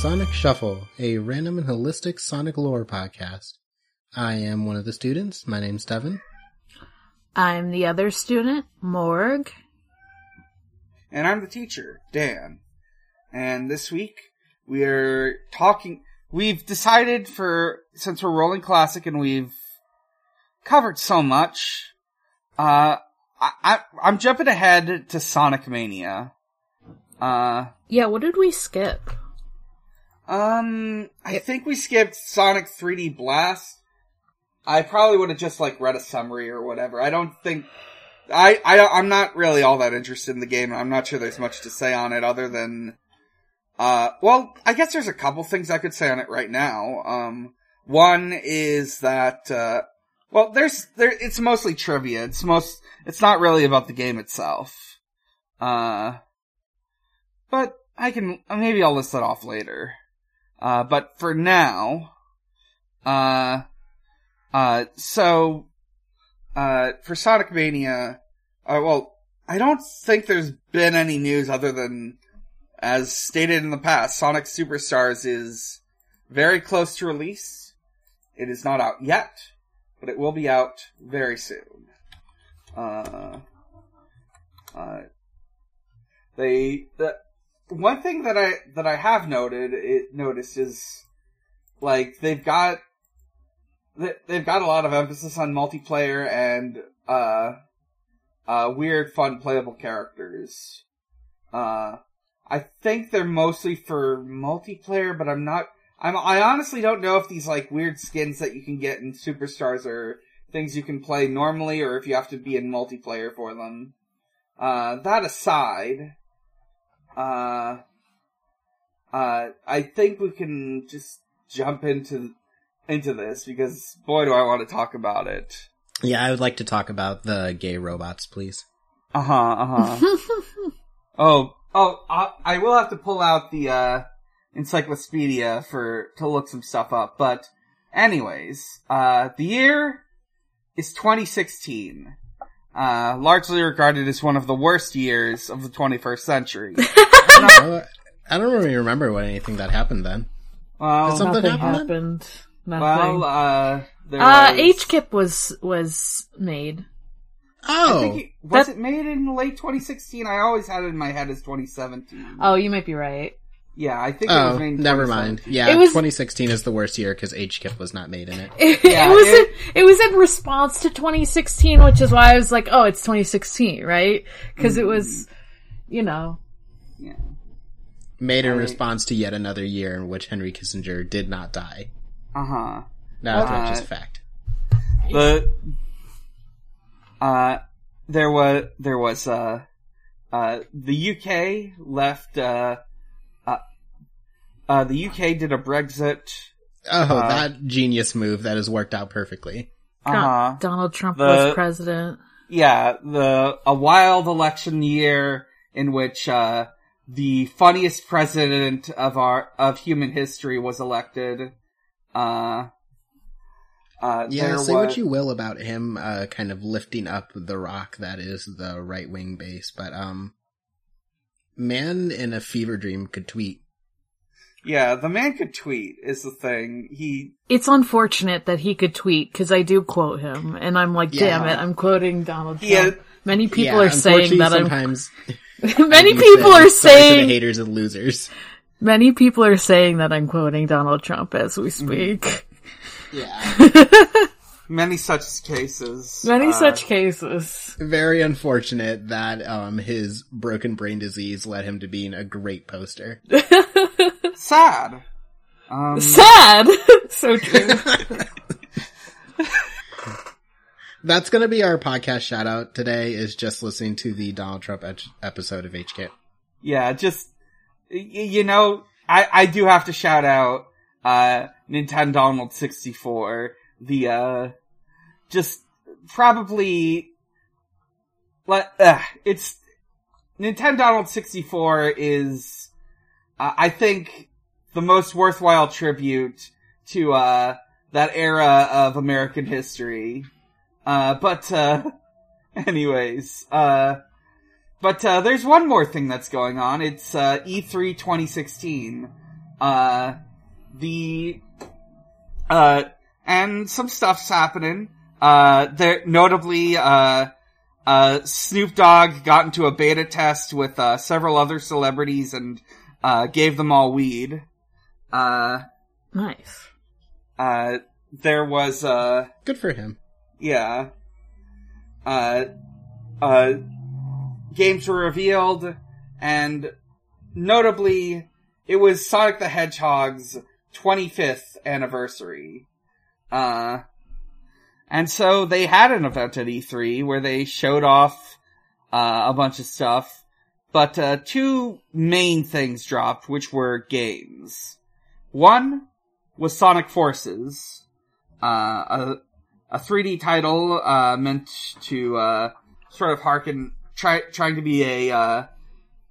Sonic Shuffle, a random and holistic Sonic lore podcast. I am one of the students. My name's Devon. I'm the other student, Morg. And I'm the teacher, Dan. And this week, we are talking, we've decided for, since we're rolling classic and we've covered so much, uh, I, I, I'm jumping ahead to Sonic Mania. Uh, Yeah, what did we skip? Um, I think we skipped Sonic 3D Blast. I probably would have just like read a summary or whatever. I don't think I I I'm not really all that interested in the game. I'm not sure there's much to say on it other than uh well, I guess there's a couple things I could say on it right now. Um one is that uh well, there's there it's mostly trivia. It's most it's not really about the game itself. Uh but I can maybe I'll list that off later. Uh but for now, uh uh, so, uh, for Sonic Mania, uh, well, I don't think there's been any news other than, as stated in the past, Sonic Superstars is very close to release. It is not out yet, but it will be out very soon. Uh, uh, they, the, one thing that I, that I have noted, it noticed is, like, they've got they- they've got a lot of emphasis on multiplayer and uh uh weird fun playable characters. Uh i think they're mostly for multiplayer but i'm not i'm i honestly don't know if these like weird skins that you can get in superstars are things you can play normally or if you have to be in multiplayer for them. Uh that aside uh uh i think we can just jump into into this because boy do I want to talk about it. Yeah, I would like to talk about the gay robots, please. Uh huh. Uh huh. oh, oh. I, I will have to pull out the uh, encyclopedia for to look some stuff up. But, anyways, uh, the year is 2016. Uh, largely regarded as one of the worst years of the 21st century. I don't really remember what anything that happened then. well, Did something Nothing happen then? happened. Nothing. well, uh, there uh, was- HKIP was, was made. I Oh, think it, was That- it made in late 2016? I always had it in my head as 2017. Oh, you might be right. Yeah, I think it was oh, made in never mind. Yeah, It was- 2016 is the worst year because HKIP was not made in it. It, Yeah, was it- in, it was in response to 2016, which is why I was like, oh, it's 2016, right? Because it was, you know, Yeah. Made in I- response to yet another year in which Henry Kissinger did not die. Uh huh. Now Uh, that's just fact. The uh, there was there was uh, uh, the UK left uh, uh, uh, the UK did a Brexit. Oh, uh, that genius move that has worked out perfectly. Uh huh. Donald Trump The- was president. Yeah, the a wild election year in which uh, the funniest president of our of human history was elected. Uh, uh, Yeah, there say was, what you will about him, uh, kind of lifting up the rock that is the right wing base, but, um, man in a fever dream could tweet. Yeah, the man could tweet is the thing. He It's unfortunate that he could tweet because I do quote him, and I'm like, Yeah. damn it, I'm quoting Donald Trump. Yeah. Many people Yeah, are saying unfortunately, that I'm. sometimes many people say, are "Sorry to the saying. haters and losers. Many people are saying that I'm quoting Donald Trump as we speak. Yeah. many such cases. Many uh, such cases. Very unfortunate that, um, his broken brain disease led him to being a great poster. sad. Um, Sad. so true. That's gonna be our podcast shout out today is just listening to the Donald Trump ep- episode of HK. yeah, just you know, I I do have to shout out uh Nintendo Donald 64. The uh just probably let uh, it's Nintendo Donald 64 is uh, I think the most worthwhile tribute to uh that era of American history. Uh but uh anyways, uh but uh there's one more thing that's going on. It's uh E3 2016. Uh, the, uh, and some stuff's happening. Uh, there, notably, uh, uh, Snoop Dogg got into a beta test with, uh, several other celebrities and, uh, gave them all weed. Uh, Nice. uh, there was, uh, Good for him. Yeah. Uh, uh, games were revealed, and notably, it was Sonic the Hedgehog's 25th anniversary. Uh, and so they had an event at E3 where they showed off, uh, a bunch of stuff, but, uh, two main things dropped, which were games. One was Sonic Forces, uh, a, a 3D title, uh, meant to, uh, sort of harken, try, trying to be a, uh,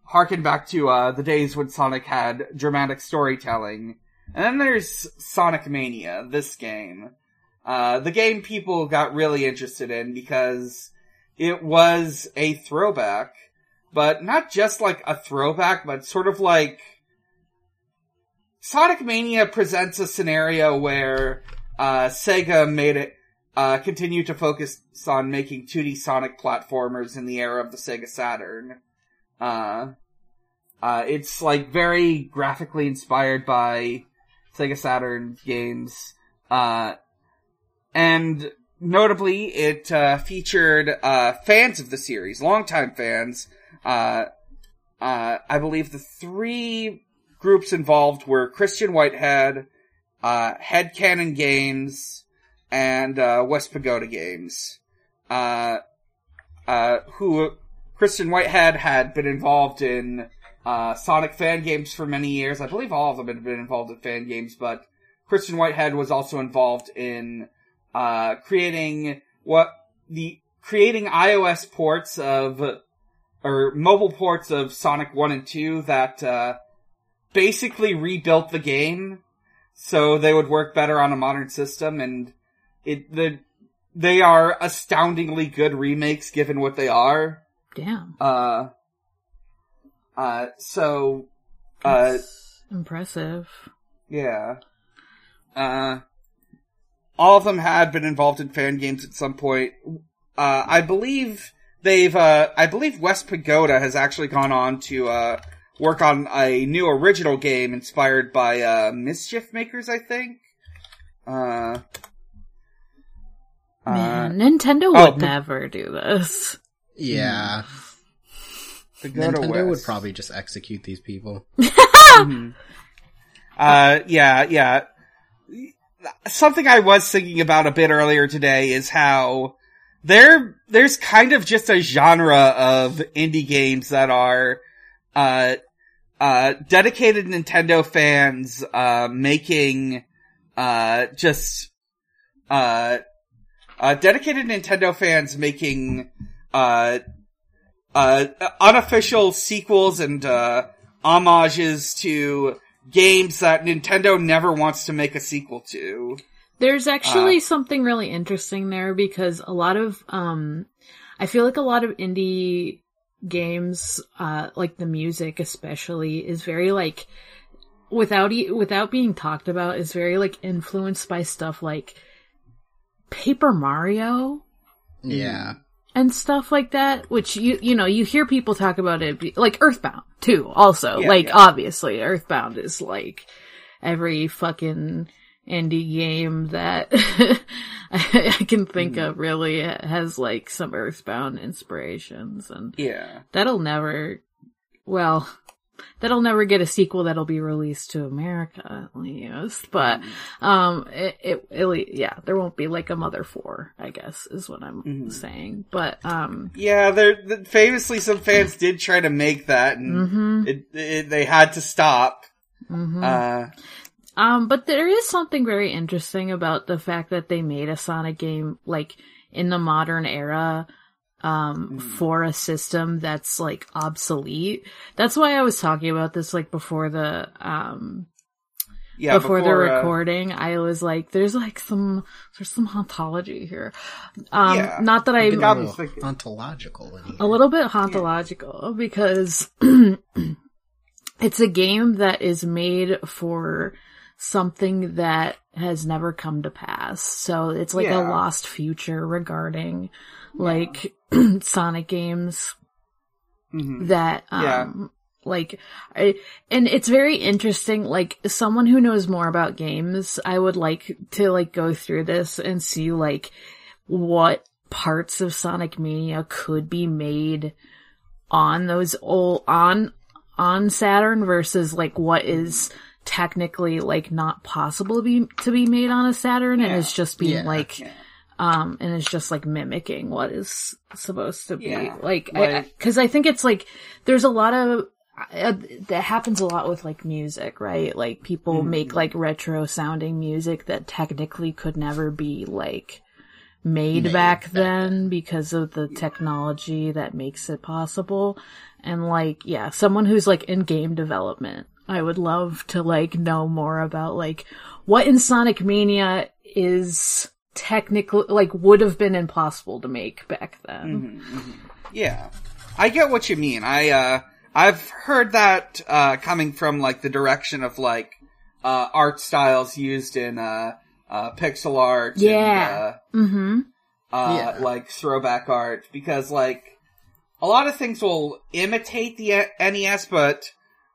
harken back to, uh, the days when Sonic had dramatic storytelling. And then there's Sonic Mania, this game. Uh, the game people got really interested in because it was a throwback, but not just like a throwback, but sort of like, Sonic Mania presents a scenario where, uh, Sega made it, uh, continue to focus on making 2D Sonic platformers in the era of the Sega Saturn. Uh, uh, it's like very graphically inspired by Sega Saturn games. Uh, and notably, it, uh, featured, uh, fans of the series, longtime fans, uh, uh, I believe the three groups involved were Christian Whitehead, uh, Headcannon Games, and, uh, West Pagoda Games. Uh, uh, who, Christian Whitehead had been involved in, uh, Sonic fan games for many years. I believe all of them had been involved in fan games, but Christian Whitehead was also involved in, uh, creating what, the, creating iOS ports of, or mobile ports of Sonic 1 and 2 that, uh, basically rebuilt the game so they would work better on a modern system and it, the, they are astoundingly good remakes given what they are. Damn. Uh, uh, so, uh, That's impressive. yeah. Uh, all of them had been involved in fan games at some point. Uh, I believe they've, uh, I believe West Pagoda has actually gone on to, uh, work on a new original game inspired by, uh, Mischief Makers, I think. Uh, uh, Man, Nintendo oh, would but- never do this. Yeah. Pagoda Nintendo would probably just execute these people. Mhm. Uh, yeah, yeah. Something I was thinking about a bit earlier today is how there, there's kind of just a genre of indie games that are, uh, uh, dedicated Nintendo fans, uh, making, uh, just, uh, dedicated Nintendo fans making, uh, uh, unofficial sequels and, uh, homages to games that Nintendo never wants to make a sequel to. There's actually Uh, something really interesting there because a lot of, um, I feel like a lot of indie games, uh, like the music especially, is very like, without, e- without being talked about, is very like influenced by stuff like Paper Mario Yeah. and stuff like that, which you, you know, you hear people talk about it, like Earthbound too, also. Yeah, like, yeah. obviously, Earthbound is like every fucking indie game that I, can think Mm-hmm. of really has like some Earthbound inspirations and Yeah. that'll never, well, that'll never get a sequel that'll be released to America at least, but, Mm-hmm. um, it, it, it, yeah, there won't be like a Mother 4, I guess, is what I'm Mhm. saying, but, um, Yeah, there, th- famously some fans did try to make that and mhm, it, it, they had to stop. mhm. Uh, Um, but there is something very interesting about the fact that they made a Sonic game, like, in the modern era, um, Mm. for a system that's, like, obsolete. That's why I was talking about this, like, before the, um, yeah, before, the uh, recording. I was like, there's, like, some, there's some hauntology here. Um, Yeah. not that It I'm, got A me little ontological a little bit hauntological because it's a game that is made for something that has never come to pass. So it's like Yeah. a lost future regarding like Sonic games Mhm. that Yeah. um like I, and it's very interesting like someone who knows more about games I would like to like go through this and see like what parts of Sonic Mania could be made on those old on on Saturn versus like what is technically like not possible to be to be made on a Saturn and Yeah. is just being Yeah. like Yeah. Um and it's just like mimicking what is supposed to be. Yeah, like like- because I, think it's like there's a lot of uh, that happens a lot with like music right? Like people Mhm. make like retro sounding music that technically could never be like made, Made back back then because of the technology that makes it possible. And like yeah someone who's like in game development i would love to like know more about like what in sonic mania is technically like would have been impossible to make back then Mhm, mhm. Yeah, I get what you mean. I uh, I've heard that uh, coming from like the direction of like uh, art styles used in uh, uh, pixel art. Yeah. mm-hmm uh, uh, Yeah. like throwback art because like a lot of things will imitate the NES, but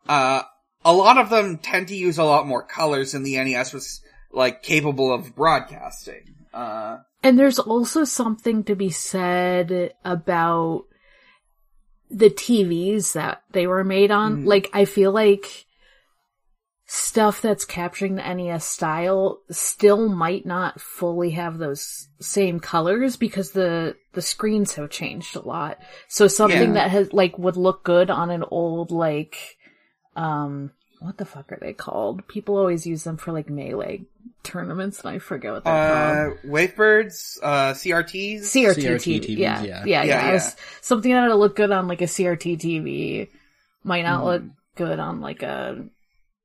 uh, a lot of them tend to use a lot more colors than the NES was like capable of broadcasting. Uh, And there's also something to be said about the TVs that they were made on. Mhm. Like, I feel like stuff that's capturing the NES style still might not fully have those same colors because the, the screens have changed a lot. So something Yeah. that has, like, would look good on an old, like, um, what the fuck are they called? People always use them for, like, melee tournaments and I forget what they're called. uh, Wavebirds, uh, CRTs. CRT, CRT TV, TVs, yeah, yeah. yeah, yeah. Yeah, It's Something that'll look good on like a CRT TV might not Mhm. look good on like a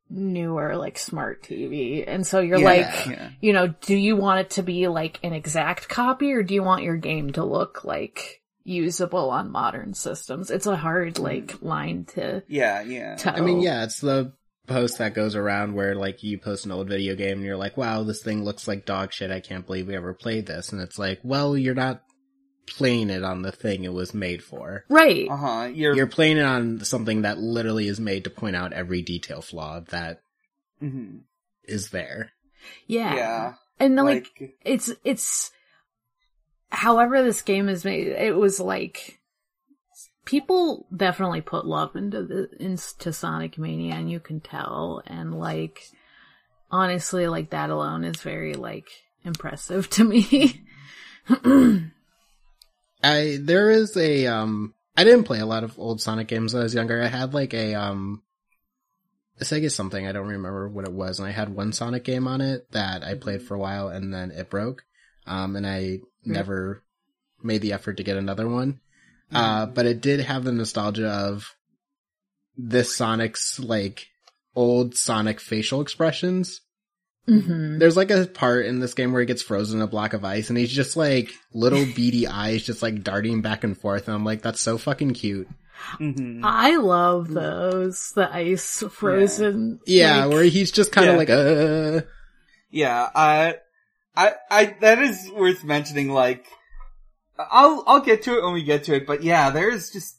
newer like smart TV. And so you're Yeah, like, yeah. you know, do you want it to be like an exact copy or do you want your game to look like usable on modern systems? It's a hard like line to Yeah, yeah. tell. I mean, yeah, it's the post that goes around where like you post an old video game and you're like, wow, this thing looks like dog shit. I can't believe we ever played this. And it's like, well, you're not playing it on the thing it was made for. Right. Uh huh. You're. You're playing it on something that literally is made to point out every detail flaw that mhm. is there. Yeah. Yeah. And like, Like. it's it's however this game is made it was like people definitely put love into the into sonic mania and you can tell and like honestly like that alone is very like impressive to me I there is a um I didn't play a lot of old Sonic games when I was younger. I had like a um a Sega something, I don't remember what it was, and I had one Sonic game on it that I played for a while and then it broke. Um and I never made the effort to get another one. Uh but it did have the nostalgia of this Sonic's like old Sonic facial expressions. hmm There's like a part in this game where he gets frozen in a block of ice and he's just like little beady eyes just like darting back and forth and I'm like, that's so fucking cute. mhm. i love those the ice frozen Yeah, like- where he's just kind of Yeah. like, uh, Yeah, uh, I, I, that is worth mentioning, like, I'll, I'll get to it when we get to it, but yeah, there's just,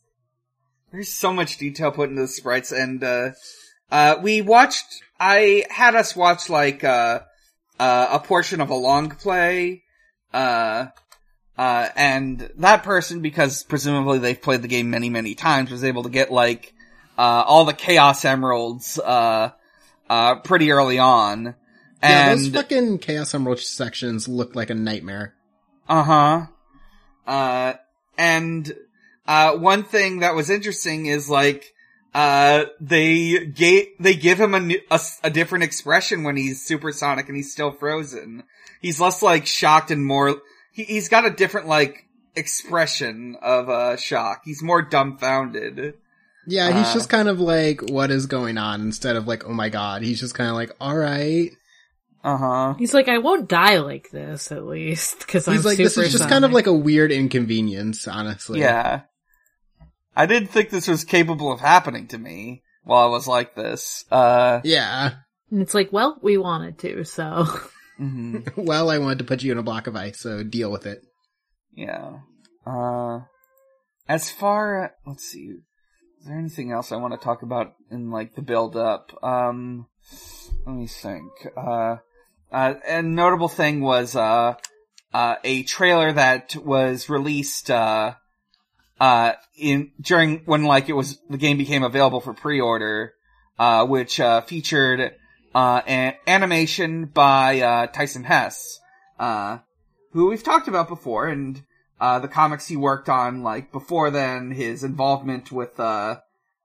there's so much detail put into the sprites, and, uh, uh, we watched, I had us watch, like, uh, uh, a portion of a long play, uh, uh, and that person, because presumably they've played the game many, many times, was able to get, like, uh, all the Chaos Emeralds, uh, uh, pretty early on. yeah, those fucking Chaos Emerald sections look like a nightmare. Uh huh. Uh, and, uh, one thing that was interesting is like, uh, they gave, they give him a, new, a, a different expression when he's supersonic and he's still frozen. He's less like shocked and more, he, he's got a different like expression of, uh, shock. He's more dumbfounded. Yeah, he's Uh. just kind of like, what is going on instead of like, oh my god. He's just kind of like, alright. Uh huh. he's like i won't die like this at least because i'm He's like, this is just kind of like a weird inconvenience, honestly. Yeah. I didn't think this was capable of happening to me. while I was like this. Uh, Yeah. And it's like, well, we wanted to, so. mhm. Well, I wanted to put you in a block of ice, so deal with it. Yeah. Uh, as far, let's see, is there anything else I want to talk about in like the build up? Um, let me think. Uh, uh, a notable thing was, uh, uh, a trailer that was released, uh, uh, in, during, when like it was, the game became available for pre-order, uh, which, uh, featured, uh, an animation by, uh, Tyson Hess, uh, who we've talked about before, and uh, the comics he worked on, like before then, his involvement with uh,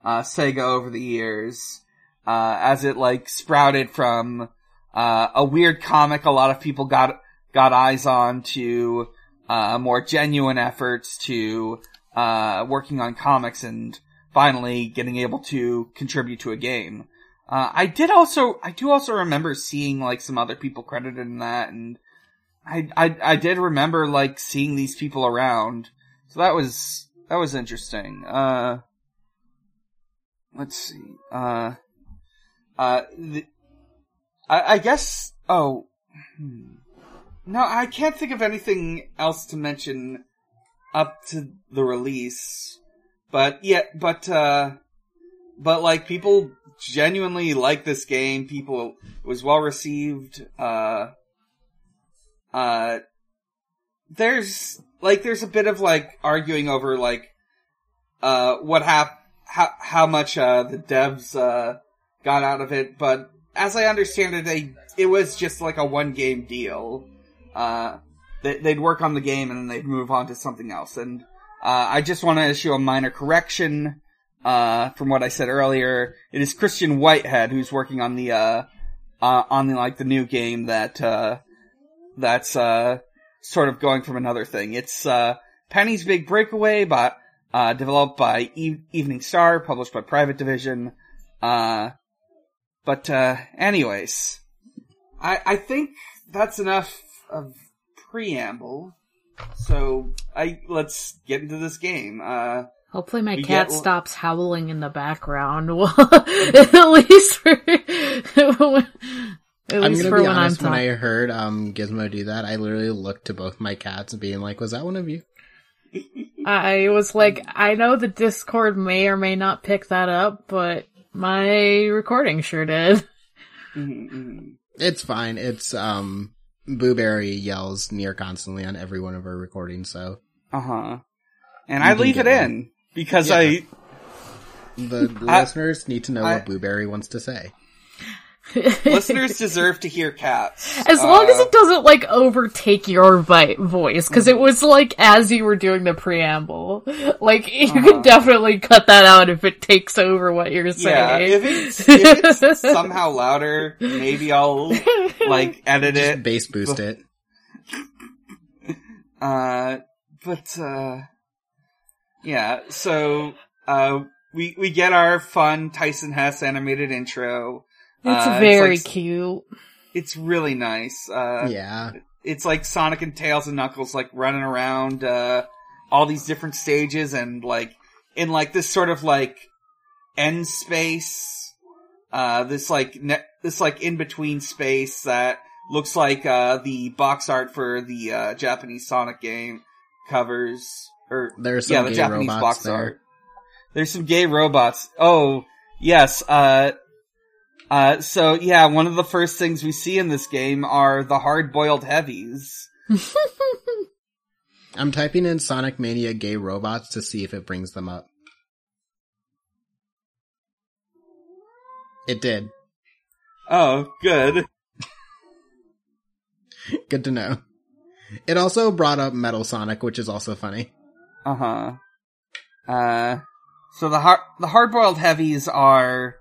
uh, Sega over the years, uh, as it like sprouted from uh, a weird comic a lot of people got got eyes on to uh, more genuine efforts to uh, working on comics and finally getting able to contribute to a game. Uh, I did also, I do also remember seeing like some other people credited in that and I, I, I did remember like seeing these people around. So that was, that was interesting. Uh, let's see. Uh, uh, the, I, I guess, oh, hmm. no, I can't think of anything else to mention up to the release. But yeah, but, uh, but like people genuinely like this game. People, it was well received. Uh, uh, there's like there's a bit of like arguing over like uh what hap how how much uh the devs uh got out of it, but as I understand it, they it was just like a one game deal. Uh, they, they'd work on the game and then they'd move on to something else. And uh, I just want to issue a minor correction uh, from what I said earlier. It is Christian Whitehead who's working on the uh, uh on the like the new game that uh that's uh sort of going from another thing. It's Penny's Big Breakaway but developed by e- Evening Star, published by Private Division. But uh anyways, I I think that's enough of preamble. So I let's get into this game. Uh Hopefully my We cat get- stops howling in the background. at least for, at I'm least gonna for be when I'm honest. When. I heard um Gizmo do that, I literally looked to both my cats, and being like, "Was that one of you?" I was like, I know the Discord may or may not pick that up, but my recording sure did. mhm, mhm. It's fine. It's um Booberry yells near constantly on every one of our recordings, so Uh-huh. And You I leave it get in because Yeah. I the I- listeners need to know I- what Booberry wants to say. listeners deserve to hear cats. As long as Uh, it doesn't like overtake your vi- voice, because it was like as you were doing the preamble. Like you Uh-huh. can definitely cut that out if it takes over what you're Yeah, saying. if it's, if it's somehow louder, maybe I'll like edit it. Bass boost it. Uh, but uh, yeah. So uh, we we get our fun Tyson Hess animated intro. It's Uh, very like- cute. It's really nice. Uh, yeah. it's like Sonic and Tails and Knuckles like running around uh all these different stages and like in like this sort of like end space uh this like ne- this like in between space that looks like uh the box art for the uh Japanese Sonic game covers or There's some yeah the gay Japanese robots box there. art there's some gay robots oh yes uh uh, so yeah, one of the first things we see in this game are the hard-boiled heavies. I'm typing in Sonic Mania gay robots to see if it brings them up. It did. Oh, good. Good to know. It also brought up Metal Sonic, which is also funny. Uh-huh. Uh, so the hard, the hard-boiled heavies are,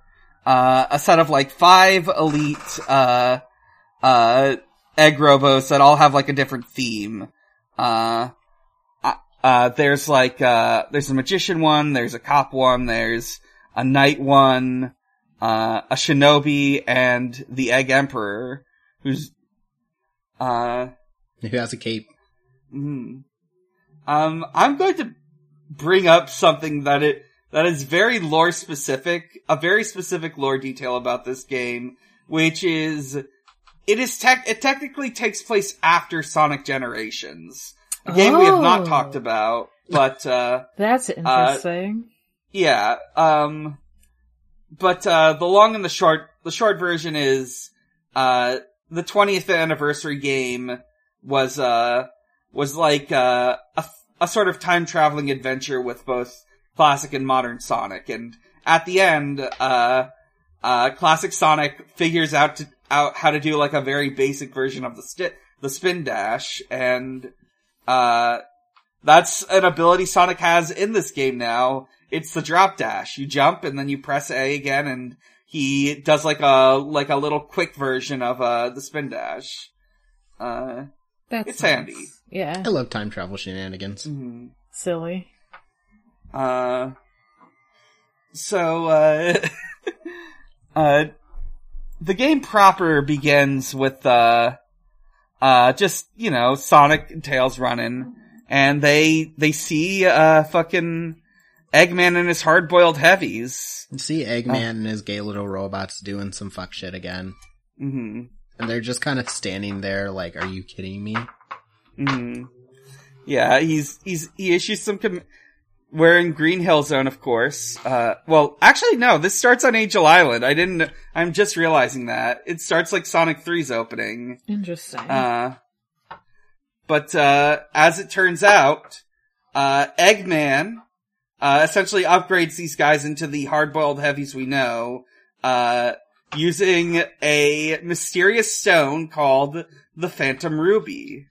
uh, a set of like five elite, uh, uh, egg robos that all have like a different theme. Uh, uh, uh, there's like, uh, there's a magician one, there's a cop one, there's a knight one, uh, a shinobi, and the egg emperor, who's, uh, Who has a cape? Hmm. Um, I'm going to bring up something that it that is very lore specific, a very specific lore detail about this game, which is, it is tech, it technically takes place after Sonic Generations. A game we have not Oh. talked about, but, uh, That's interesting. yeah, um, but, uh, the long and the short, the short version is, uh, the 20th anniversary game was, uh, was like, uh, a, a sort of time traveling adventure with both classic and modern Sonic. And at the end, uh, uh, classic Sonic figures out to, out how to do like a very basic version of the sti- the spin dash and, uh, that's an ability Sonic has in this game now. It's the drop dash. You jump and then you press A again and he does like a, like a little quick version of, uh, the spin dash. Uh, That's it's nice. handy. Yeah. I love time travel shenanigans. mhm. Silly. Uh, so, uh, uh, the game proper begins with, uh, uh, just, you know, Sonic and Tails running, and they, they see, uh, fucking Eggman and his hard-boiled heavies. You see. Eggman and his gay little robots doing some fuck shit again. hmm And they're just kind of standing there like, are you kidding me? hmm Yeah, he's, he's, he issues some com- wearing Green Hill Zone, of course. Uh, well, actually, no, this starts on Angel Island. I didn't, I'm just realizing that. It starts like Sonic 3's opening. Interesting. Uh, but, uh, as it turns out, uh, Eggman, uh, essentially upgrades these guys into the hard-boiled heavies we know, uh, using a mysterious stone called the Phantom Ruby.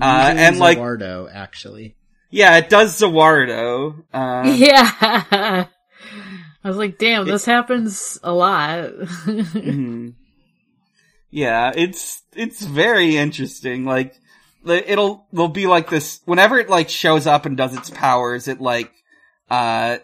Uh, and, like- Za Warudo, actually. Yeah, it does Za Warudo. Uh, yeah. I was like, damn, this happens a lot. mhm. Yeah, it's, it's very interesting. Like, it'll, there'll be like this, whenever it like shows up and does its powers, it like, uh,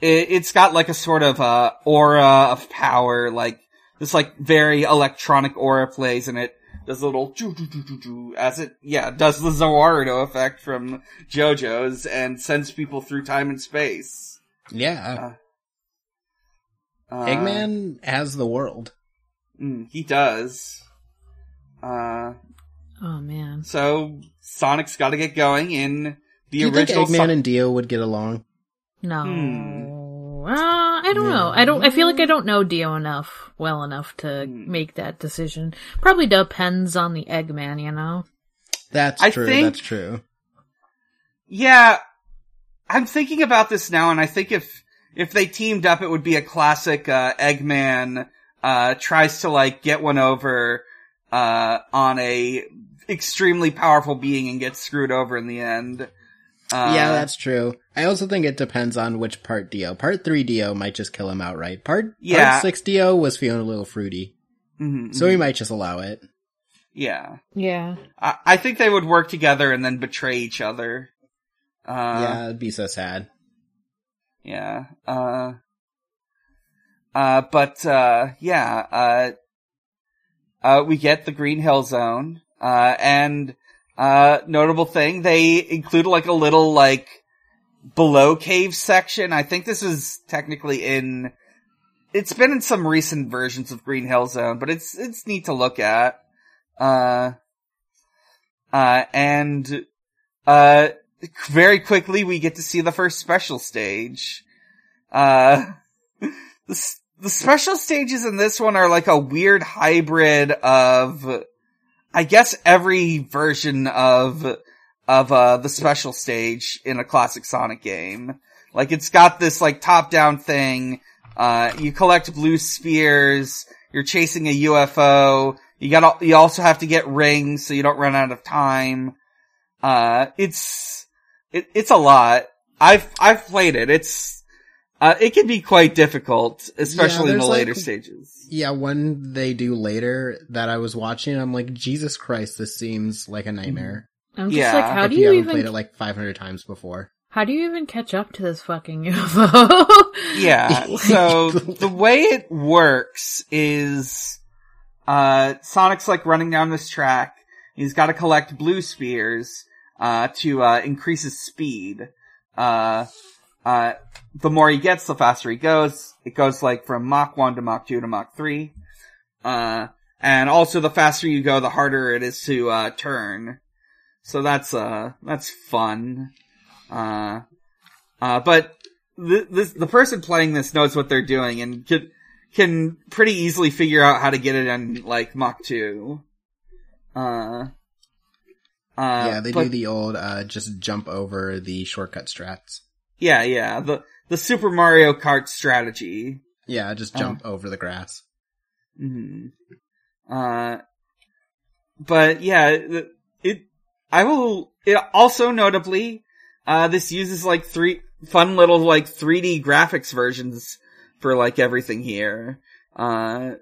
it, it's got like a sort of, uh, aura of power, like, this like very electronic aura plays and it does a little choo choo choo choo choo as it, yeah, does the Za Warudo effect from JoJo's and sends people through time and space. Yeah. Uh, Eggman has the world. mm, he does. Uh, oh man. So Sonic's got to get going in the Do you think original. Eggman Son- and Dio would get along? No. Hmm. Uh, I don't know. I don't, I feel like I don't know Dio enough, well enough to Hmm. make that decision. Probably depends on the Eggman, you know? That's I true. think- That's true. yeah, I'm thinking about this now, and I think if if they teamed up, it would be a classic uh, Eggman uh, tries to like get one over uh, on a extremely powerful being and gets screwed over in the end. Uh, yeah, that's true. I also think it depends on which part Dio. Part three Dio might just kill him outright. Part Yeah. part six Dio was feeling a little fruity, mhm, so mhm. he might just allow it. yeah. Yeah. I, I think they would work together and then betray each other. Uh, yeah, it'd be so sad. Yeah. Uh, uh, but, uh, yeah, uh, uh, we get the Green Hill Zone, uh, and, uh, notable thing, they include like a little, like, below cave section. I think this is technically in, it's been in some recent versions of Green Hill Zone, but it's, it's neat to look at. Uh, uh, and, uh, very quickly we get to see the first special stage. Uh, the, the special stages in this one are like a weird hybrid of, I guess every version of, of, uh, the special stage in a classic Sonic game. Like it's got this like top down thing, uh, you collect blue spheres, you're chasing a UFO, you got you also have to get rings so you don't run out of time. Uh, it's, it, it's a lot. I've, I've played it. It's, uh, it can be quite difficult, especially in the later like- stages. Yeah, one they do later that I was watching, I'm like, Jesus Christ, this seems like a nightmare. I'm just Yeah, like, how if do you you even, played it like 500 times before. how do you even catch up to this fucking UFO? Yeah. So the way it works is, uh, Sonic's like running down this track. He's got to collect blue spheres, uh, to, uh, increase his speed. Uh, uh, the more he gets, the faster he goes. It goes like from Mach 1 to Mach 2 to Mach 3. Uh, and also the faster you go, the harder it is to, uh, turn. So that's, uh, that's fun. Uh, uh, but th- this, the person playing this knows what they're doing and can, can pretty easily figure out how to get it in like Mach 2. Uh, uh, yeah, they but- do the old uh, just jump over the shortcut strats. Yeah, yeah, the, the Super Mario Kart strategy. Yeah, just jump over the grass. hmm Uh, but yeah, it, it, I will, it also notably, uh, this uses like three, fun little like 3D graphics versions for like everything here. Uh,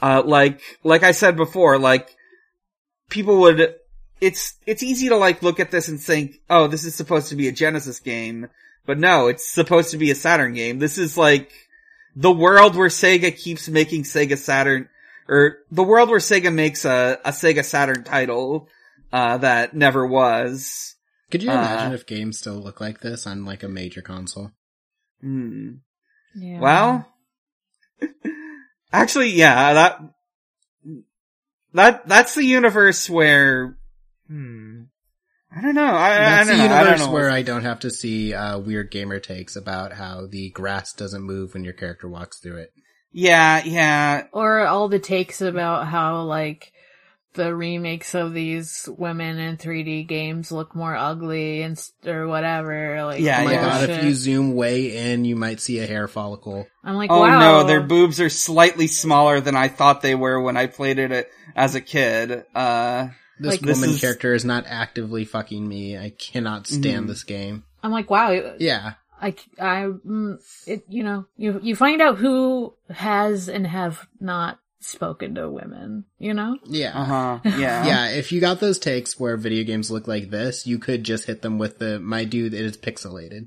uh, like, like I said before, like, people would, it's, it's easy to like look at this and think, oh, this is supposed to be a Genesis game, but no, it's supposed to be a Saturn game. This is like, the world where Sega keeps making Sega Saturn, or the world where Sega makes a, a Sega Saturn title, uh, that never was. Could you Uh, imagine if games still look like this on like a major console? Hmm. Yeah. Well, actually, yeah, that, that, that's the universe where, hmm, I don't know, I, I That's don't the know, I don't universe know. where I don't have to see uh, weird gamer takes about how the grass doesn't move when your character walks through it. yeah, yeah, or all the takes about how like the remakes of these women in 3D games look more ugly and s- or whatever. Like, Yeah, Oh my yeah. god, if you zoom way in, you might see a hair follicle. I'm like, oh wow, no, their boobs are slightly smaller than I thought they were when I played it as a kid, uh, This Like- This woman is- character is not actively fucking me. I cannot stand Mhm. this game. I'm like, wow, Yeah. I, I, mm, it, you know, you, you find out who has and have not spoken to women, you know? Yeah. uh-huh, yeah. Yeah, if you got those takes where video games look like this, you could just hit them with the my dude it is pixelated.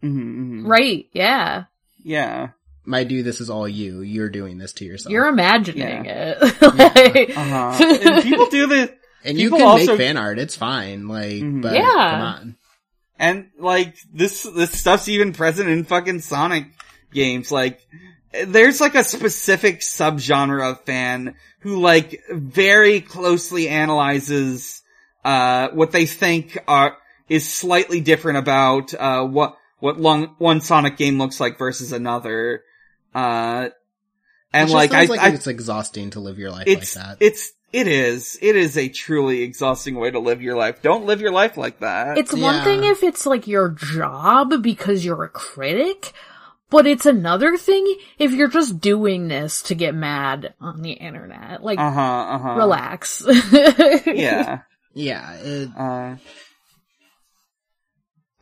hmm Right, yeah. Yeah. My dude, this is all you. You're doing this to yourself. You're imagining Yeah. it. Like- Uh-huh. People do this, and you can also- make fan art, it's fine. Like Mhm. but Yeah. come on. and like this, this stuff's even present in fucking Sonic games. Like, there's like a specific subgenre of fan who like very closely analyzes, uh, what they think are, is slightly different about, uh, what, what long, one Sonic game looks like versus another. Uh, and It just like, I, like I, it's exhausting to live your life it's, like that. it's, it is, it is a truly exhausting way to live your life. Don't live your life like that. It's one Yeah. thing if it's like your job because you're a critic, but it's another thing if you're just doing this to get mad on the internet. Like, uh huh, uh huh. relax. Yeah. yeah, it, Uh,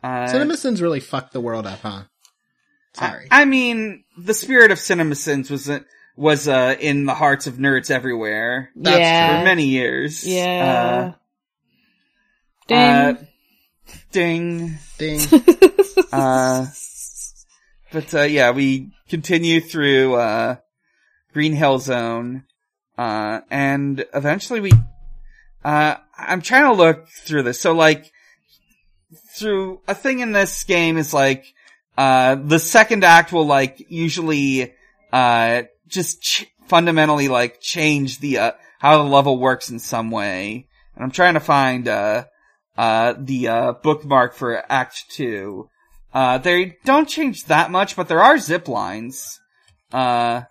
uh, CinemaSins really fucked the world up, huh? Sorry. I, I mean, the spirit of CinemaSins was uh, was uh, in the hearts of nerds everywhere That's yeah. for many years. Yeah. Uh, Ding. uh, ding. Ding. Uh, but uh, yeah, we continue through uh, Green Hill Zone, uh, and eventually we. Uh, I'm trying to look through this. So like, through a thing in this game is like, uh, the second act will like usually, uh, just ch- fundamentally like change the, uh, how the level works in some way. And I'm trying to find, uh, uh, the, uh, bookmark for act two. Uh, they don't change that much, but there are zip lines. Uh,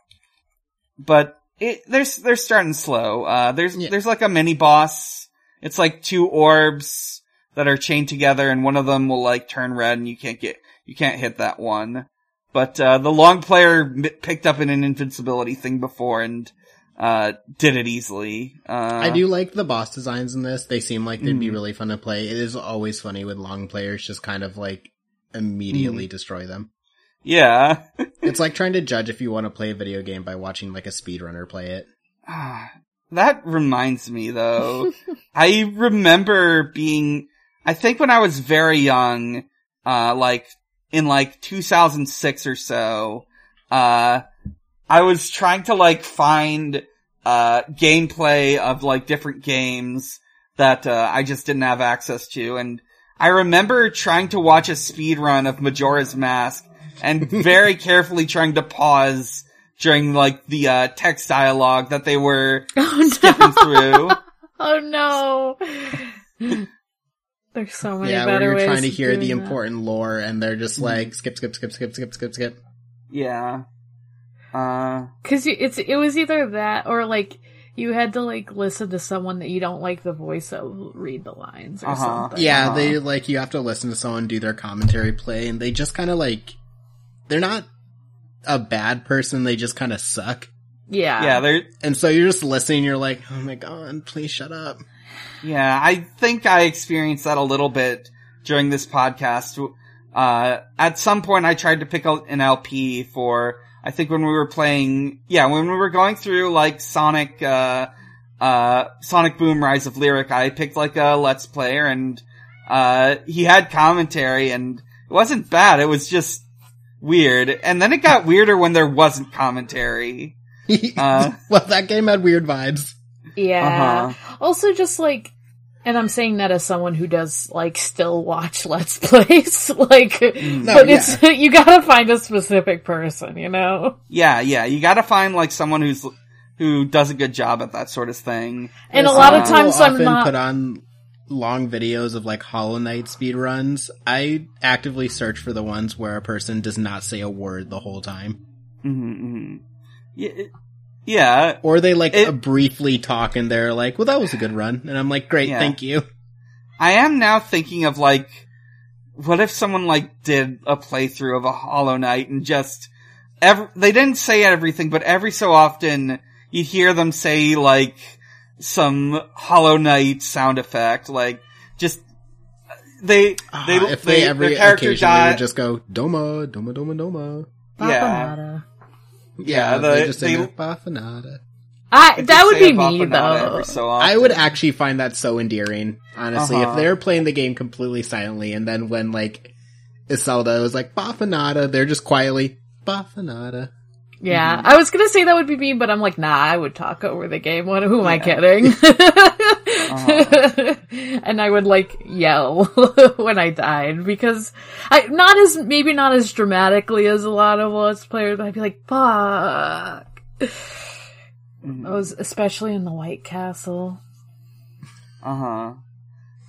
but it, they're, they're starting slow. Uh, there's, Yeah. there's like a mini boss. It's like two orbs that are chained together and one of them will like turn red and you can't get, you can't hit that one. But, uh, the long player m- picked up in an invincibility thing before and, uh, did it easily. Uh, I do like the boss designs in this. They seem like they'd be Mhm. really fun to play. It is always funny when long players just kind of like immediately Mm-hmm. destroy them. Yeah. It's like trying to judge if you want to play a video game by watching like a speedrunner play it. That reminds me though. I remember being, I think when I was very young, uh, like in like 2006 or so, uh, I was trying to like find, uh, gameplay of like different games that, uh, I just didn't have access to and I remember trying to watch a speed run of Majora's Mask and very carefully trying to pause during like the uh, text dialogue that they were Oh skipping through. Oh no. There's so many yeah, where you're ways trying to hear the doing that. important lore and they're just like skip, skip, skip, skip, skip, skip, skip. Yeah. Uh, Cause you, it's, it was either that or like, you had to like listen to someone that you don't like the voice of read the lines or Uh-huh. something. Yeah, Uh-huh. they like you have to listen to someone do their commentary play, and they just kind of like they're not a bad person; they just kind of suck. Yeah. yeah, they're, And so you're just listening. You're like, oh my god, please shut up. Yeah, I think I experienced that a little bit during this podcast. Uh, at some point I tried to pick out an LP for, I think when we were playing, yeah, when we were going through like Sonic, uh, uh, Sonic Boom Rise of Lyric, I picked like a Let's Player and, uh, he had commentary and it wasn't bad, it was just weird. And then it got weirder when there wasn't commentary. Uh. well, that game had weird vibes. Yeah. Uh-huh. Also just like, and I'm saying that as someone who does like still watch Let's Plays, like. No, but yeah. it's, you gotta find a specific person, you know? Yeah, yeah, you gotta find like someone who's, who does a good job at that sort of thing. And a lot of times I'm not, put on long videos of like Hollow Knight speedruns. I actively search for the ones where a person does not say a word the whole time. Mm-hmm. Yeah, it- yeah, Or they like It- briefly talk and they're like, well, that was a good run. And I'm like, great, Yeah. thank you. I am now thinking of like, what if someone like did a playthrough of a Hollow Knight and just, they didn't say everything, but every so often you'd hear them say like some Hollow Knight sound effect, like just, they, they, Ah, if they, every their character died, would just go, Doma, Doma, Doma, Doma. yeah. Bafanada. Yeah, Yeah, they just say they- that, Bafanada. I, that would be me though. so I would actually find that so endearing, honestly. Uh-huh. If they're playing the game completely silently and then when like Iselda was like, Bafanada, they're just quietly, Bafanada. Yeah, Mm-hmm. I was gonna say that would be me, but I'm like, nah, I would talk over the game. What? Who am I kidding? Uh-huh. and I would like yell when I died because I not as maybe not as dramatically as a lot of let's players, but I'd be like, fuck. Mhm. I was especially in the White Castle. Uh-huh.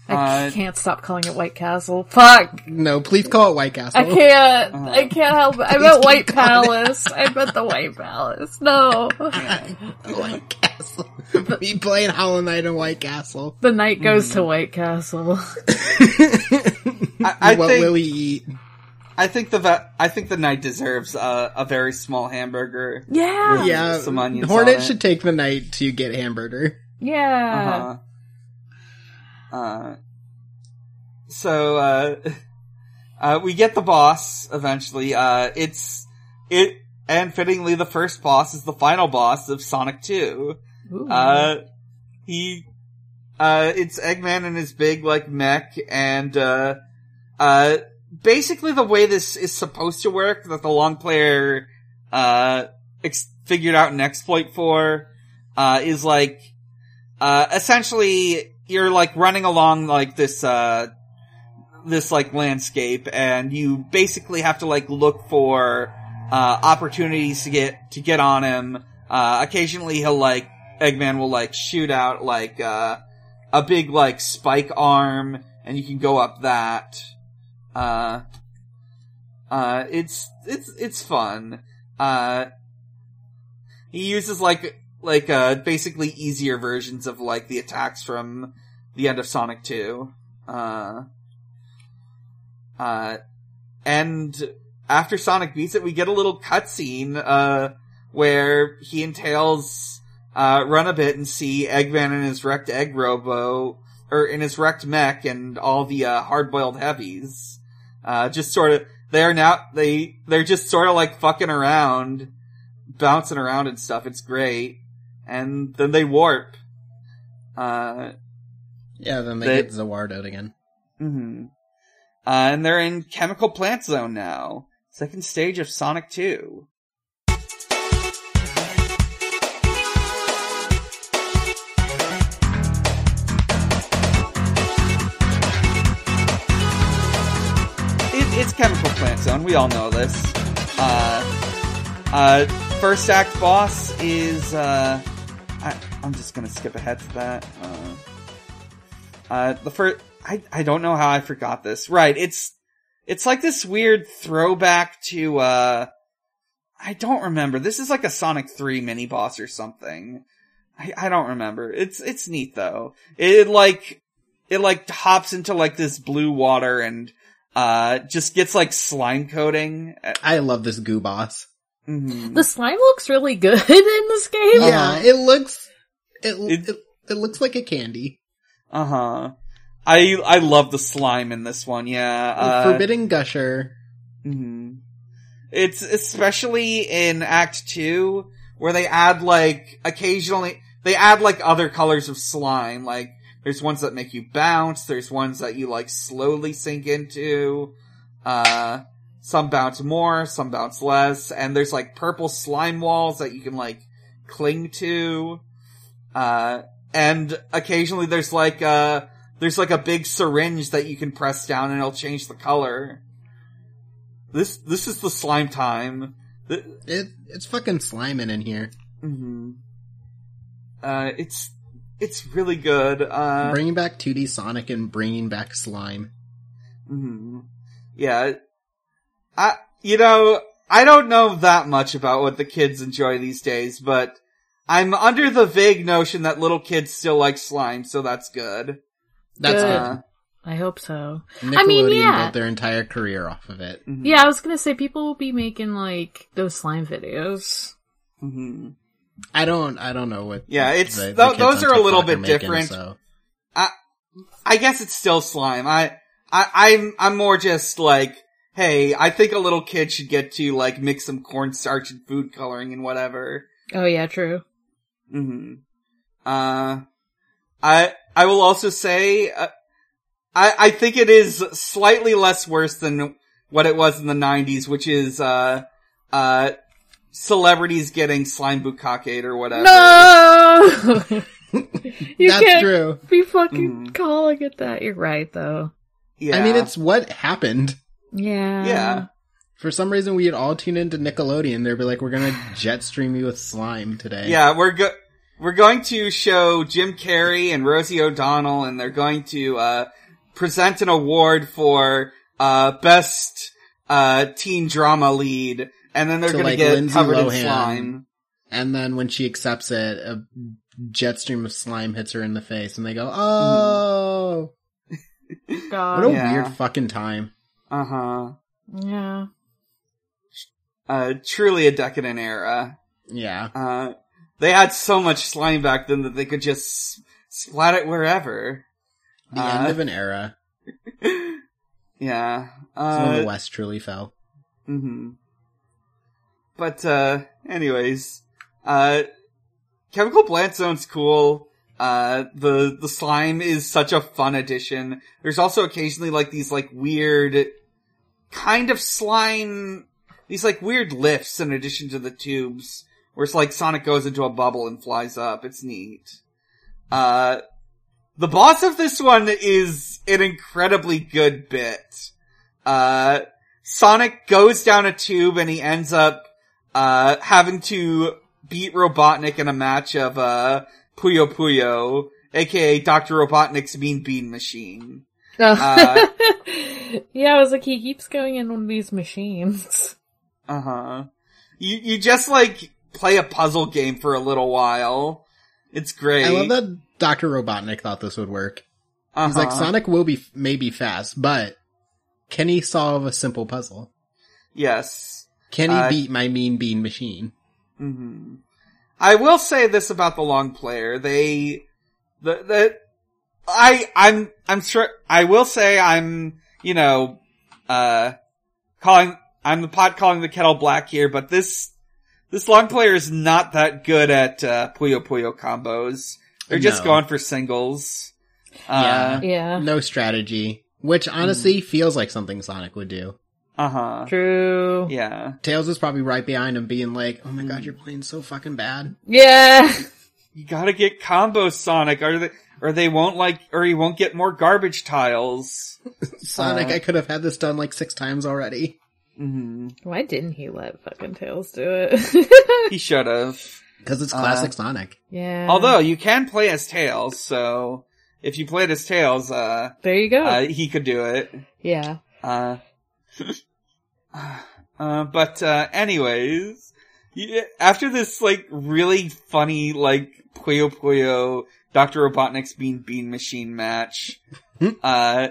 I Uh, can't stop calling it White Castle. Fuck. No, please call it White Castle. I can't. Uh-huh. I can't help it. I Please meant White. Palace. I meant the White Palace. No. White Castle. Me playing Hollow Knight in White Castle. The knight goes Mm-hmm. to White Castle. I, I what think, will he eat? I think the va- I think the knight deserves a, a very small hamburger. Yeah. Yeah, some onions Hornet on it. should take the knight to get hamburger. Yeah. Uh-huh. Uh So uh uh we get the boss eventually. Uh it's it and fittingly the first boss is the final boss of Sonic 2. Ooh. Uh he uh it's Eggman and his big like mech and uh uh basically the way this is supposed to work that the long player uh ex- figured out an exploit for uh is like uh essentially you're like running along like this uh this like landscape and you basically have to like look for uh opportunities to get to get on him. Uh occasionally he'll like Eggman will like shoot out like uh a big like spike arm and you can go up that. Uh uh it's it's it's fun. Uh he uses like like uh basically easier versions of like the attacks from the end of Sonic 2 uh uh and after Sonic beats it we get a little cutscene uh where he and Tails uh run a bit and see Eggman in his wrecked egg robo or in his wrecked mech and all the uh hard-boiled heavies. Uh just sort of they're now they they're just sort of like fucking around bouncing around and stuff. It's great and then they warp uh Yeah, then they, They- get Za Warudoed again. hmm Uh, and they're in Chemical Plant Zone now. Second stage of Sonic 2. it's Chemical Plant Zone. We all know this. Uh, uh, first act boss is, uh, I, I'm just gonna skip ahead to that. Uh, uh, the first, I, I don't know how I forgot this. Right, it's, it's like this weird throwback to, uh, I don't remember. This is like a Sonic 3 mini boss or something. I, I don't remember. It's, it's neat though. It like, it like hops into like this blue water and, uh, just gets like slime coating. I love this goo boss. Mhm. The slime looks really good in this game. Yeah, Uh-huh. it looks it, It- it it looks like a candy. Uh huh. I I love the slime in this one. Yeah. Uh, Forbidden Gusher. mhm. It's especially in Act Two where they add like occasionally they add like other colors of slime. Like there's ones that make you bounce. There's ones that you like slowly sink into. Uh, some bounce more, some bounce less, and there's like purple slime walls that you can like cling to. Uh, and occasionally there's like uh there's like a big syringe that you can press down and it'll change the color. This this is the slime time. It it's fucking sliming in here. mhm. Uh, it's it's really good. Uh, bringing back 2D Sonic and bringing back slime. mhm. yeah. I you know I don't know that much about what the kids enjoy these days, but I'm under the vague notion that little kids still like slime, so that's good. That's Good. Uh, I hope so. good. I mean, Nickelodeon yeah. built their entire career off of it. mhm. Yeah, I was gonna say people will be making like those slime videos. Mhm. I don't I don't know what. Yeah, it's the- the tho- kids those are a little TikTok bit making, different. so. I guess it's still slime. I, I, I'm, I'm more just like, hey, I think a little kid should get to like mix some cornstarch and food coloring and whatever. Oh yeah, true. hmm Uh, I, I will also say, uh, I, I think it is slightly less worse than what it was in the 90s, which is, uh, uh, celebrities getting slime bukkake or whatever. No, you That's can't true. be fucking Mhm. calling it that. You're right though. Yeah. I mean, it's what happened. Yeah. Yeah. For some reason, we'd all tune into Nickelodeon. They'd be like, "We're gonna jet stream you with slime today." Yeah, we're go- we're going to show Jim Carrey and Rosie O'Donnell, and they're going to uh, present an award for uh, best uh, teen drama lead, and then they're To, going to like, get Lindsay covered in slime. And then when she accepts it, a jet stream of slime hits her in the face, and they go, "Oh, God. what a Yeah. weird fucking time." Uh huh. yeah. Uh, truly a decadent era. Yeah, Uh, they had so much slime back then that they could just splat it wherever. the Uh, end of an era. Yeah. So when Uh, the West truly fell. Mm hmm But, uh, anyways, uh, Chemical Plant Zone's cool. Uh, the, the slime is such a fun addition. There's also occasionally like these like weird kind of slime, these like weird lifts in addition to the tubes, where it's like Sonic goes into a bubble and flies up. It's neat. Uh, the boss of this one is an incredibly good bit. Uh, Sonic goes down a tube and he ends up, uh, having to beat Robotnik in a match of, uh, Puyo Puyo, aka Dr. Robotnik's Mean Bean Machine. Oh. Uh, yeah, I was like, he keeps going in one of these machines. Uh huh. You, you just like play a puzzle game for a little while. It's great. I love that Dr. Robotnik thought this would work. Uh-huh. He's like, Sonic will be, may be fast, but can he solve a simple puzzle? Yes. Can he Uh, beat my mean bean machine? hmm I will say this about the long player. They, the, the, I, I'm, I'm sure, I will say I'm, you know, uh, calling, I'm the pot calling the kettle black here, but this, this long player is not that good at, uh, Puyo Puyo combos. They're just No. going for singles. Uh, Yeah. No strategy. Which Mm. honestly feels like something Sonic would do. uh-huh. True. Yeah. Tails is probably right behind him being like, oh my Mm. god, you're playing so fucking bad. Yeah. You gotta get combos, Sonic. Are they, or they won't like, or he won't get more garbage tiles. Sonic, Uh, I could have had this done like six times already. hmm Why didn't he let fucking Tails do it? He should have. Because it's Uh, classic Sonic. yeah. Although you can play as Tails, so if you played as Tails, uh, there you go. uh he could do it. yeah. Uh, uh, but, uh, anyways, y- after this, like, really funny, like, Puyo Puyo, Dr. Robotnik's Bean Bean Machine match, Hmm. uh,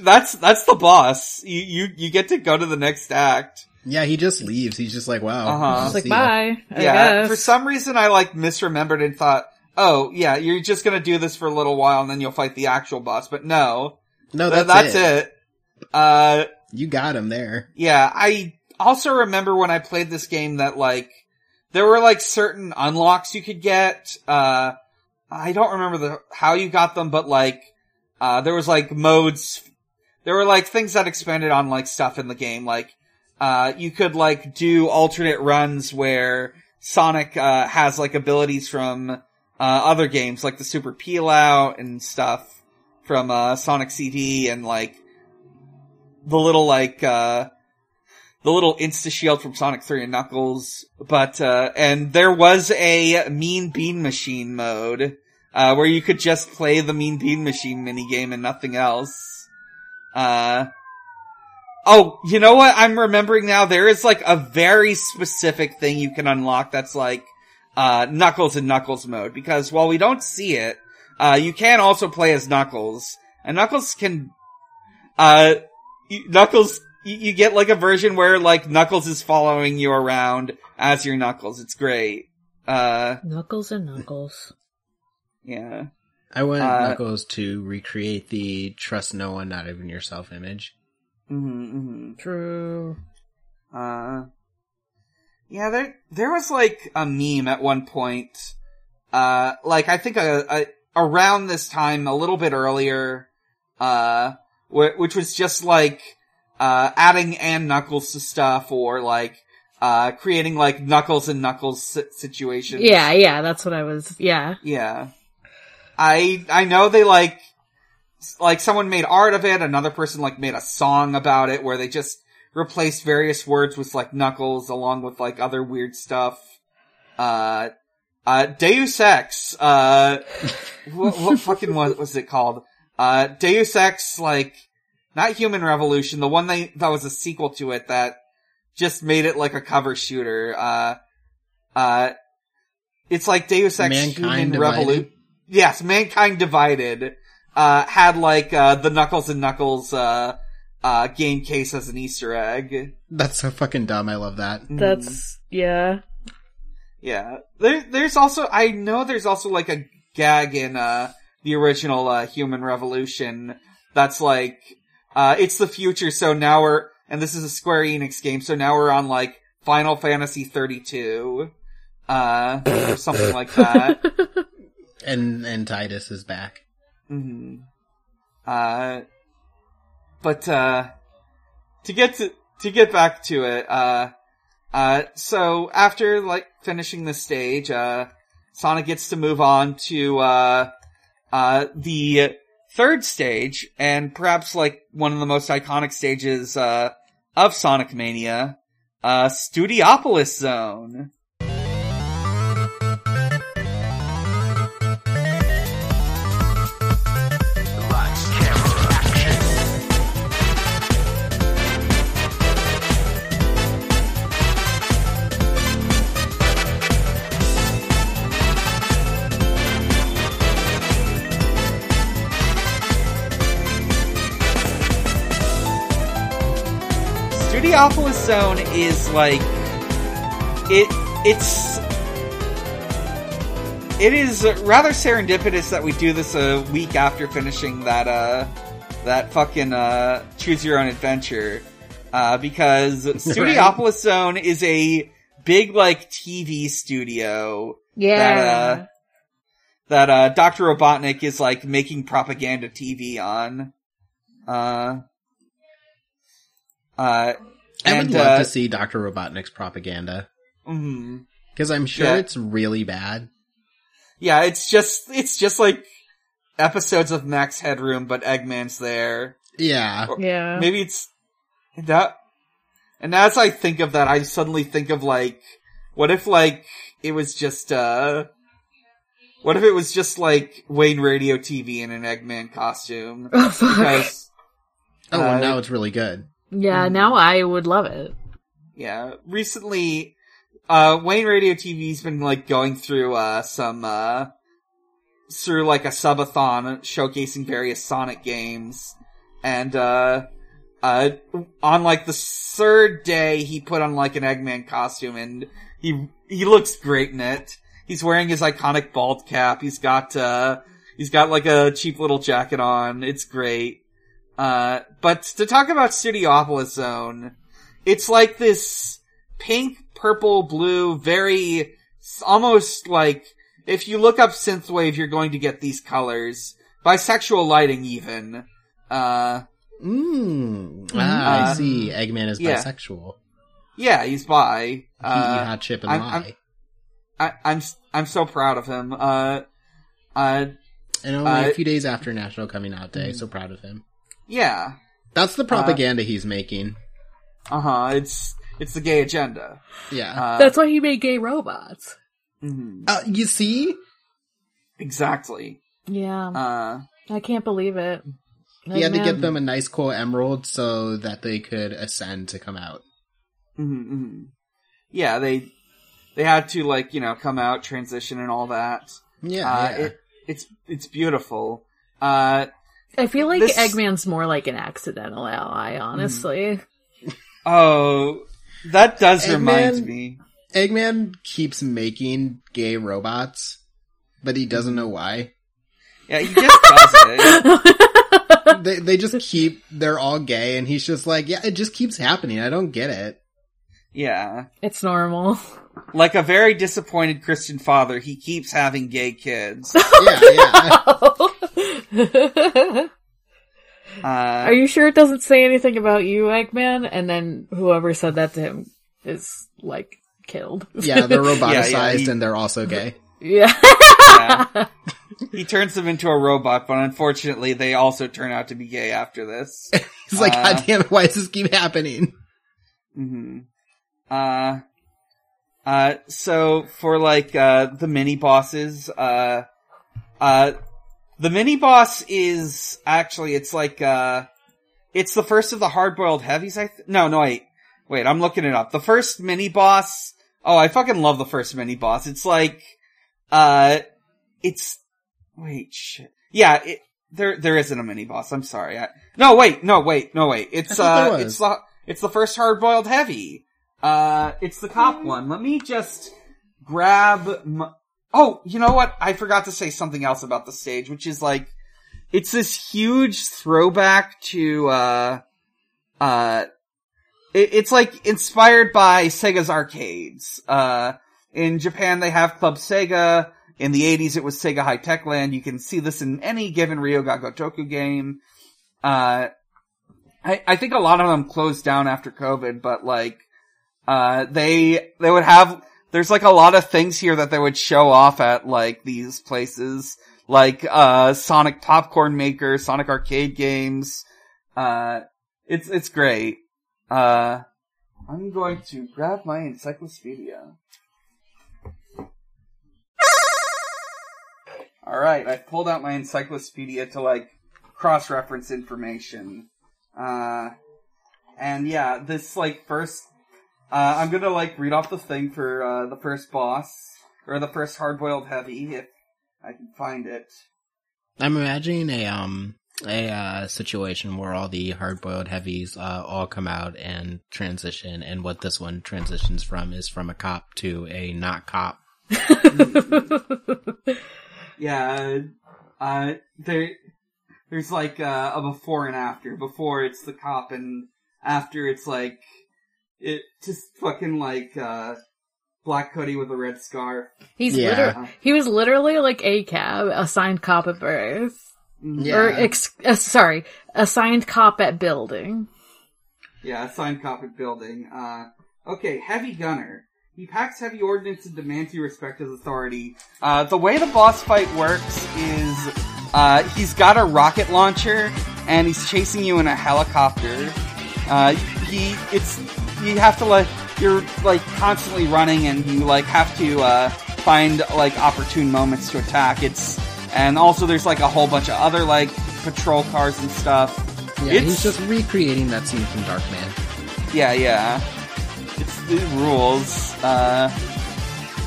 that's, that's the boss. You, you, you get to go to the next act. Yeah, he just leaves. He's just like, wow. Uh-huh. It's like, bye. I yeah, guess. for some reason I, like, misremembered and thought, oh, yeah, you're just gonna do this for a little while and then you'll fight the actual boss, but no. No, Th- that's, that's it. it. Uh, You got him there. Yeah, I also remember when I played this game that like there were like certain unlocks you could get. Uh I don't remember the how you got them, but like uh there was like modes there were like things that expanded on like stuff in the game. Like uh you could like do alternate runs where Sonic uh has like abilities from uh other games like the Super Peel Out and stuff from uh Sonic CD and like the little like uh the little insta shield from Sonic 3 and Knuckles, but uh and there was a Mean Bean Machine mode uh where you could just play the Mean Bean Machine minigame and nothing else. Uh Oh, you know what I'm remembering now? There is like a very specific thing you can unlock that's like uh Knuckles and Knuckles mode because while we don't see it, uh you can also play as Knuckles. And Knuckles can uh Knuckles, you, you get like a version where like Knuckles is following you around as your Knuckles. It's great. Uh, Knuckles and Knuckles. yeah. I want Uh, Knuckles to recreate the trust no one, not even yourself image. mm-hmm True. Uh, yeah, there, there was like a meme at one point, uh, like I think a, a, around this time, a little bit earlier, uh, wh- which was just like, uh, adding and Knuckles to stuff or like, uh, creating like Knuckles and Knuckles situations. Yeah, yeah, that's what I was, yeah. Yeah. I, I know they like, like someone made art of it, another person like made a song about it where they just replaced various words with like knuckles along with like other weird stuff. Uh, uh, Deus Ex, uh, what, what fucking was, was it called? Uh, Deus Ex, like, not Human Revolution, the one they, that was a sequel to it that just made it like a cover shooter, uh, uh, it's like Deus Ex Mankind Human Revolution. Yes, Mankind Divided, uh, had like, uh, the Knuckles and Knuckles, uh, uh, game case as an Easter egg. That's so fucking dumb. I love that. Mm-hmm. That's, yeah. Yeah. There, there's also, I know there's also like a gag in, uh, the original, uh, Human Revolution that's like, uh, it's the future, so now we're, and this is a Square Enix game, so now we're on like Final Fantasy 32, uh, or something like that. And and Tidus is back. hmm Uh, but, uh, to get to, to get back to it, uh, uh, so after, like, finishing the stage, uh, Sonic gets to move on to, uh, uh, the third stage, and perhaps, like, one of the most iconic stages, uh, of Sonic Mania, uh, Studiopolis Zone. Studiopolis Zone is like it it's it is rather serendipitous that we do this a week after finishing that uh that fucking uh choose your own adventure uh because Studiopolis Zone is a big like TV studio Yeah. that uh that uh Dr. Robotnik is like making propaganda TV on. Uh uh I would love uh, to see Dr. Robotnik's propaganda. mhm. Because I'm sure Yeah. it's really bad. Yeah, it's just it's just like episodes of Max Headroom, but Eggman's there. Yeah. Or Yeah. Maybe it's that. And as I think of that, I suddenly think of like, what if like it was just uh, what if it was just like WayneRadioTV in an Eggman costume? Oh, fuck. Because Oh, Uh, and now it's really good. Yeah, now I would love it. yeah, recently, uh, WayneRadioTV's been like going through uh some uh through like a subathon showcasing various Sonic games, and uh. Uh, on like the third day, he put on like an Eggman costume and he, he looks great in it. He's wearing his iconic bald cap. He's got, uh, he's got like a cheap little jacket on. It's great. Uh, but to talk about Studiopolis Zone, it's like this pink, purple, blue, very, almost like, if you look up Synthwave, you're going to get these colors. Bisexual lighting even. Uh, Mm. Ah, Uh, I see. Eggman is yeah. bisexual. yeah, he's bi. He eat Uh, hot chip and I'm- lie. I'm- I, I'm, I'm so proud of him. Uh, uh, and only uh, a few days after National Coming Out Day, so proud of him. Yeah. That's the propaganda he's making. Uh huh. It's, it's the gay agenda. Yeah. Uh, That's why he made gay robots. mhm. Uh, you see? exactly. Yeah, Uh, I can't believe it. He had to Eggman- get them a nice cool emerald so that they could ascend to come out. mhm, mhm. yeah, they, they had to like, you know, come out, transition and all that. Yeah. Uh, yeah. it, it's, it's beautiful. Uh, I feel like This- Eggman's more like an accidental ally, honestly. Hmm. oh, that does Eggman- remind me. Eggman keeps making gay robots, but he doesn't know why. Yeah, he just does it. they they just keep they're all gay and he's just like, yeah, it just keeps happening. I don't get it. Yeah. it's normal. Like a very disappointed Christian father, he keeps having gay kids. Yeah, yeah. Uh, Are you sure it doesn't say anything about you, Eggman? And then whoever said that to him is like killed. Yeah, they're roboticized Yeah, yeah, he- and they're also gay. yeah. yeah. He turns them into a robot, but unfortunately they also turn out to be gay after this. He's like, Uh, God damn it, why does this keep happening? hmm Uh, uh, so for like, uh, the mini bosses, uh, uh, the mini boss is actually, it's like, uh, it's the first of the hard-boiled heavies, I th- no, no, wait. Wait, I'm looking it up. The first mini boss, oh, I fucking love the first mini boss. It's like, uh, it's, wait, shit. Yeah, it, there, there isn't a mini boss. I'm sorry. I, no, wait, no, wait, no, wait. It's, uh, it's the, it's the first hard-boiled heavy. Uh, it's the cop one. Let me just grab m Oh, you know what? I forgot to say something else about the stage, which is like, it's this huge throwback to, uh, uh, it, it's like inspired by Sega's arcades. Uh, in Japan they have Club Sega. In the 80s it was Sega High Tech Land. You can see this in any given Ryu ga Gotoku game. Uh, I, I think a lot of them closed down after COVID, but like, uh, they, they would have, there's like a lot of things here that they would show off at like these places, like, uh, Sonic Popcorn Maker, Sonic Arcade Games. Uh, it's, it's great. Uh, I'm going to grab my encyclopedia. Alright, I pulled out my encyclopedia to like cross-reference information. Uh, and yeah, this like first, uh, I'm gonna like read off the thing for, uh, the first boss, or the first hard-boiled heavy, if I can find it. I'm imagining a um a uh, situation where all the hard boiled heavies uh, all come out and transition, and what this one transitions from is from a cop to a not cop. Yeah, uh, there, there's like, uh, a before and after. Before it's the cop and after it's like, it just fucking like, uh, black hoodie with a red scarf. He's Yeah. liter- he was literally like a cab, assigned cop at birth. Yeah. Or, ex- uh, sorry, assigned cop at building. Yeah, assigned cop at building. Uh, okay, heavy gunner. He packs heavy ordnance and demands you respect his authority. Uh, the way the boss fight works is Uh, he's got a rocket launcher and he's chasing you in a helicopter. Uh, he, it's, you have to like, you're like constantly running and you like have to, uh, find like opportune moments to attack. It's, and also there's like a whole bunch of other like patrol cars and stuff. Yeah, It's- he's just recreating that scene from Darkman. Yeah, yeah. It's the rules. Uh,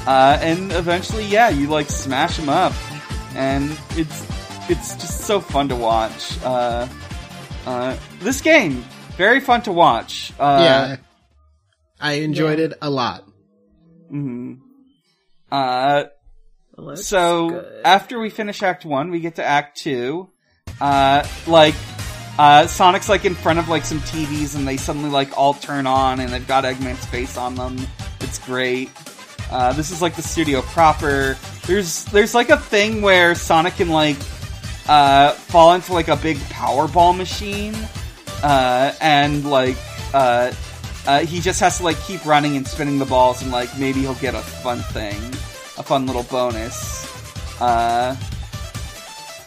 uh, and eventually, yeah, you like smash them up, and it's it's just so fun to watch. Uh, uh, this game very fun to watch. Uh, yeah, I enjoyed yeah. it a lot. mhm. Uh, Looks so good. after we finish Act One, we get to Act Two. Uh, like, uh, Sonic's like in front of like some TVs, and they suddenly like all turn on, and they've got Eggman's face on them. It's great. Uh, this is like the studio proper. There's there's like a thing where Sonic can like uh, fall into like a big Powerball machine, uh, and like uh, uh, he just has to like keep running and spinning the balls, and like maybe he'll get a fun thing, a fun little bonus. Uh,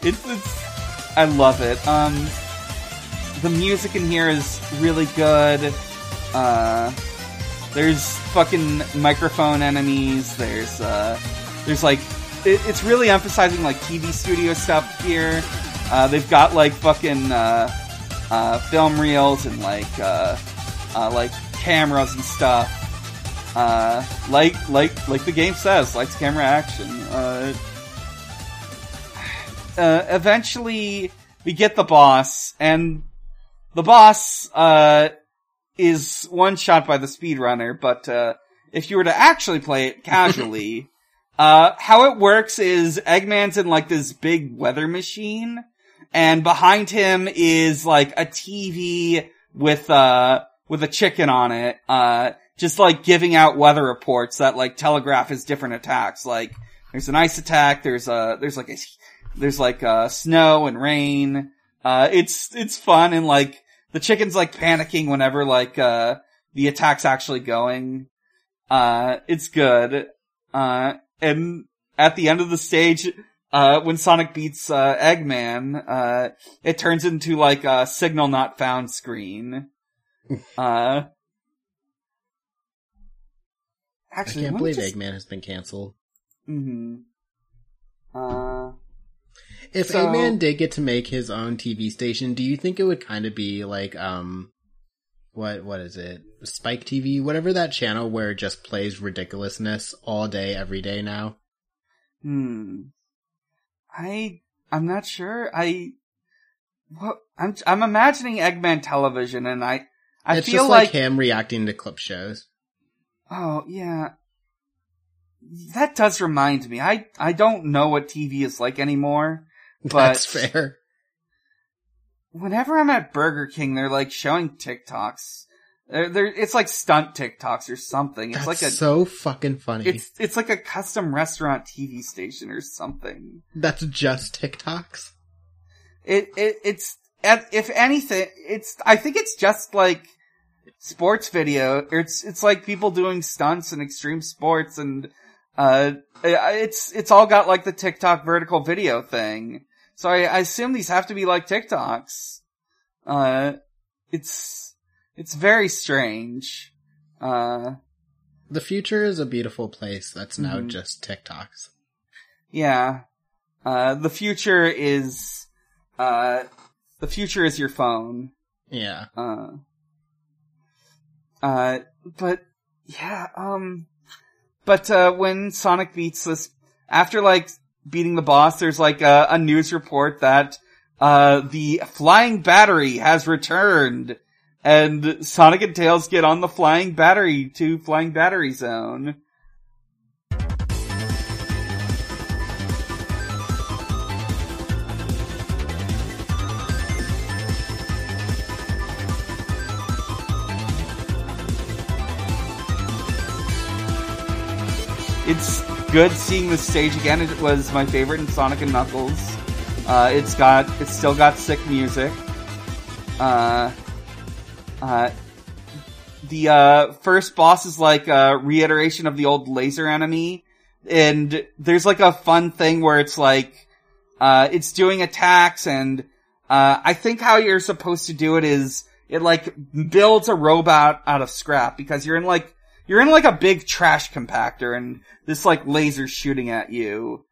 it's, it's I love it. Um, the music in here is really good. Uh, there's fucking microphone enemies. There's uh, there's like it, it's really emphasizing like TV studio stuff here. Uh, they've got like fucking uh, uh, film reels and like uh, uh, like cameras and stuff. Uh, like like like the game says, lights, camera, action. Uh, uh, eventually, we get the boss, and the boss uh, is one shot by the speedrunner. But uh, if you were to actually play it casually, uh, how it works is Eggman's in like this big weather machine, and behind him is like a TV with uh with a chicken on it, uh, just like giving out weather reports that like telegraph his different attacks. Like there's an ice attack, there's a there's like a there's like uh snow and rain. Uh, it's it's fun and like the chicken's like panicking whenever like uh the attack's actually going. Uh, it's good. Uh, and at the end of the stage, uh, when Sonic beats, uh, Eggman, uh, it turns into like a signal not found screen. Uh, I actually, can't believe just- Eggman has been canceled. Mhm. Uh, If So- Eggman did get to make his own TV station, do you think it would kind of be like um, what what is it? Spike TV, whatever that channel where it just plays ridiculousness all day, every day now. hmm. I, I'm not sure. I, what, I'm, I'm imagining Eggman television and I, I it's feel just like, like, him reacting to clip shows. oh yeah. That does remind me. I, I don't know what TV is like anymore. That's But- fair. Whenever I'm at Burger King, they're like showing TikToks. They're, they're, it's like stunt TikToks or something. It's That's like a, so fucking funny. it's, it's like a custom restaurant TV station or something. That's just TikToks. It, it, it's, if anything, it's, I think it's just like sports video. It's, it's like people doing stunts and extreme sports and, uh, it's, it's all got like the TikTok vertical video thing. So I, I assume these have to be like TikToks. Uh, it's, it's very strange. Uh, The future is a beautiful place that's now Mhm. just TikToks. yeah. Uh, the future is, uh, the future is your phone. Yeah. Uh, uh, but yeah, um, but uh, when Sonic beats this, after like beating the boss, there's like a, a news report that uh the flying battery has returned, and Sonic and Tails get on the flying battery to Flying Battery Zone. It's good seeing this stage again. It was my favorite in Sonic and Knuckles. Uh, it's got, it's still got sick music. Uh, uh, the, uh, first boss is like a reiteration of the old laser enemy. And there's like a fun thing where it's like, uh, it's doing attacks and, uh, I think how you're supposed to do it is it like builds a robot out of scrap because you're in like, you're in like a big trash compactor and this like laser shooting at you.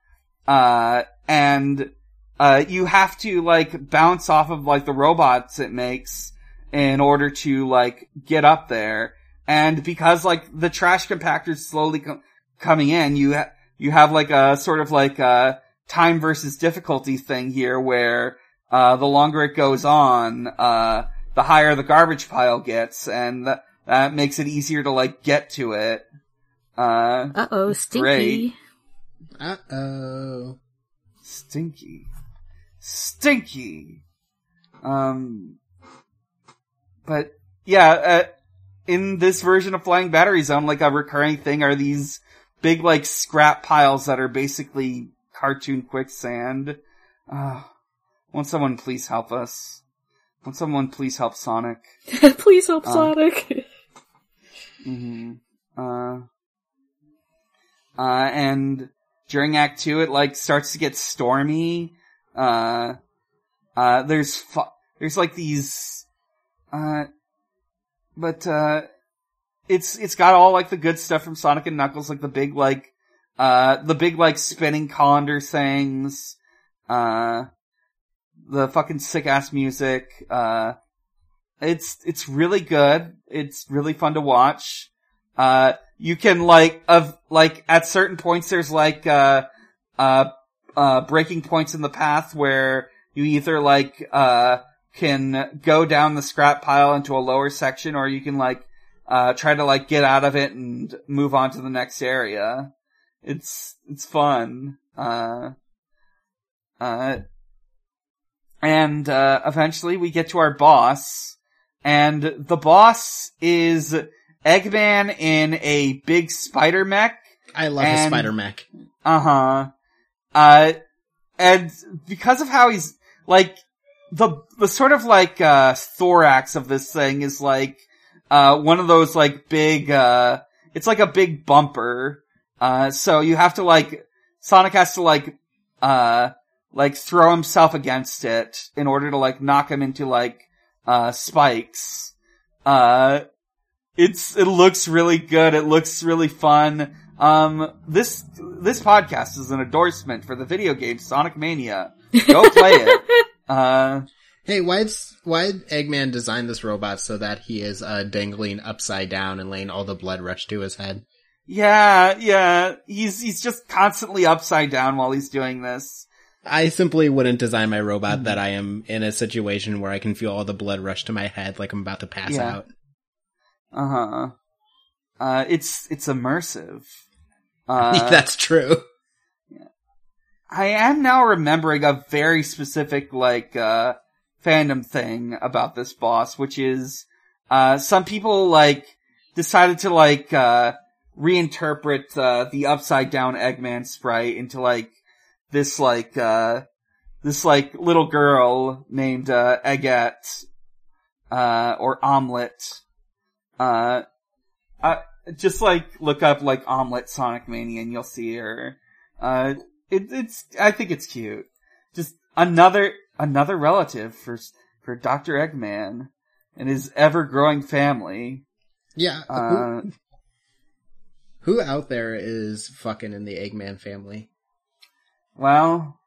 Uh, and, uh, you have to like bounce off of like the robots it makes in order to like get up there. And because like the trash compactor is slowly com- coming in, you ha- you have like a sort of like a time versus difficulty thing here where uh, the longer it goes on, uh, the higher the garbage pile gets, and that, that makes it easier to like get to it. Uh, Uh oh, stinky. Uh oh. stinky, stinky. Um, but yeah, uh, in this version of Flying Battery Zone, like a recurring thing are these big like scrap piles that are basically cartoon quicksand. Uh, won't someone please help us? Won't someone please help Sonic? Please help Uh, Sonic. Hmm Uh, uh, and during Act Two, it like starts to get stormy. Uh, uh, there's fu- there's like these, uh, but uh, it's it's got all like the good stuff from Sonic and Knuckles, like the big like, uh, the big like spinning colander things, uh, the fucking sick ass music. Uh, it's it's really good. It's really fun to watch. Uh, you can like of like at certain points there's like uh uh uh breaking points in the path where you either like uh can go down the scrap pile into a lower section or you can like uh try to like get out of it and move on to the next area. It's it's fun. Uh uh and uh eventually we get to our boss and the boss is Eggman in a big spider mech. I love his And- spider mech. Uh-huh. Uh, and because of how he's, like, the, the sort of like, uh, thorax of this thing is like, uh, one of those like big, uh, it's like a big bumper. Uh, so you have to like, Sonic has to like, uh, like throw himself against it in order to like knock him into like, uh, spikes. Uh, it's, it looks really good. It looks really fun. Um, this, this podcast is an endorsement for the video game Sonic Mania. Go play it. Uh, Hey, why'd why'd Eggman design this robot so that he is uh, dangling upside down and letting all the blood rush to his head? yeah, yeah, he's, he's just constantly upside down while he's doing this. I simply wouldn't design my robot that I am in a situation where I can feel all the blood rush to my head like I'm about to pass Yeah. out. Uh-huh. Uh, it's, it's immersive. Uh, That's true. I am now remembering a very specific, like, uh, fandom thing about this boss, which is, uh, some people, like, decided to, like, uh, reinterpret, uh, the upside down Eggman sprite into, like, this, like, uh, this, like, little girl named, uh, Eggette, uh, or Omelette. Uh, uh, just, like, look up, like, Omelette Sonic Mania and you'll see her. Uh, it, it's, I think it's cute. Just another, another relative for, for Dr. Eggman and his ever-growing family. Yeah. Uh, who, who out there is fucking in the Eggman family? Well,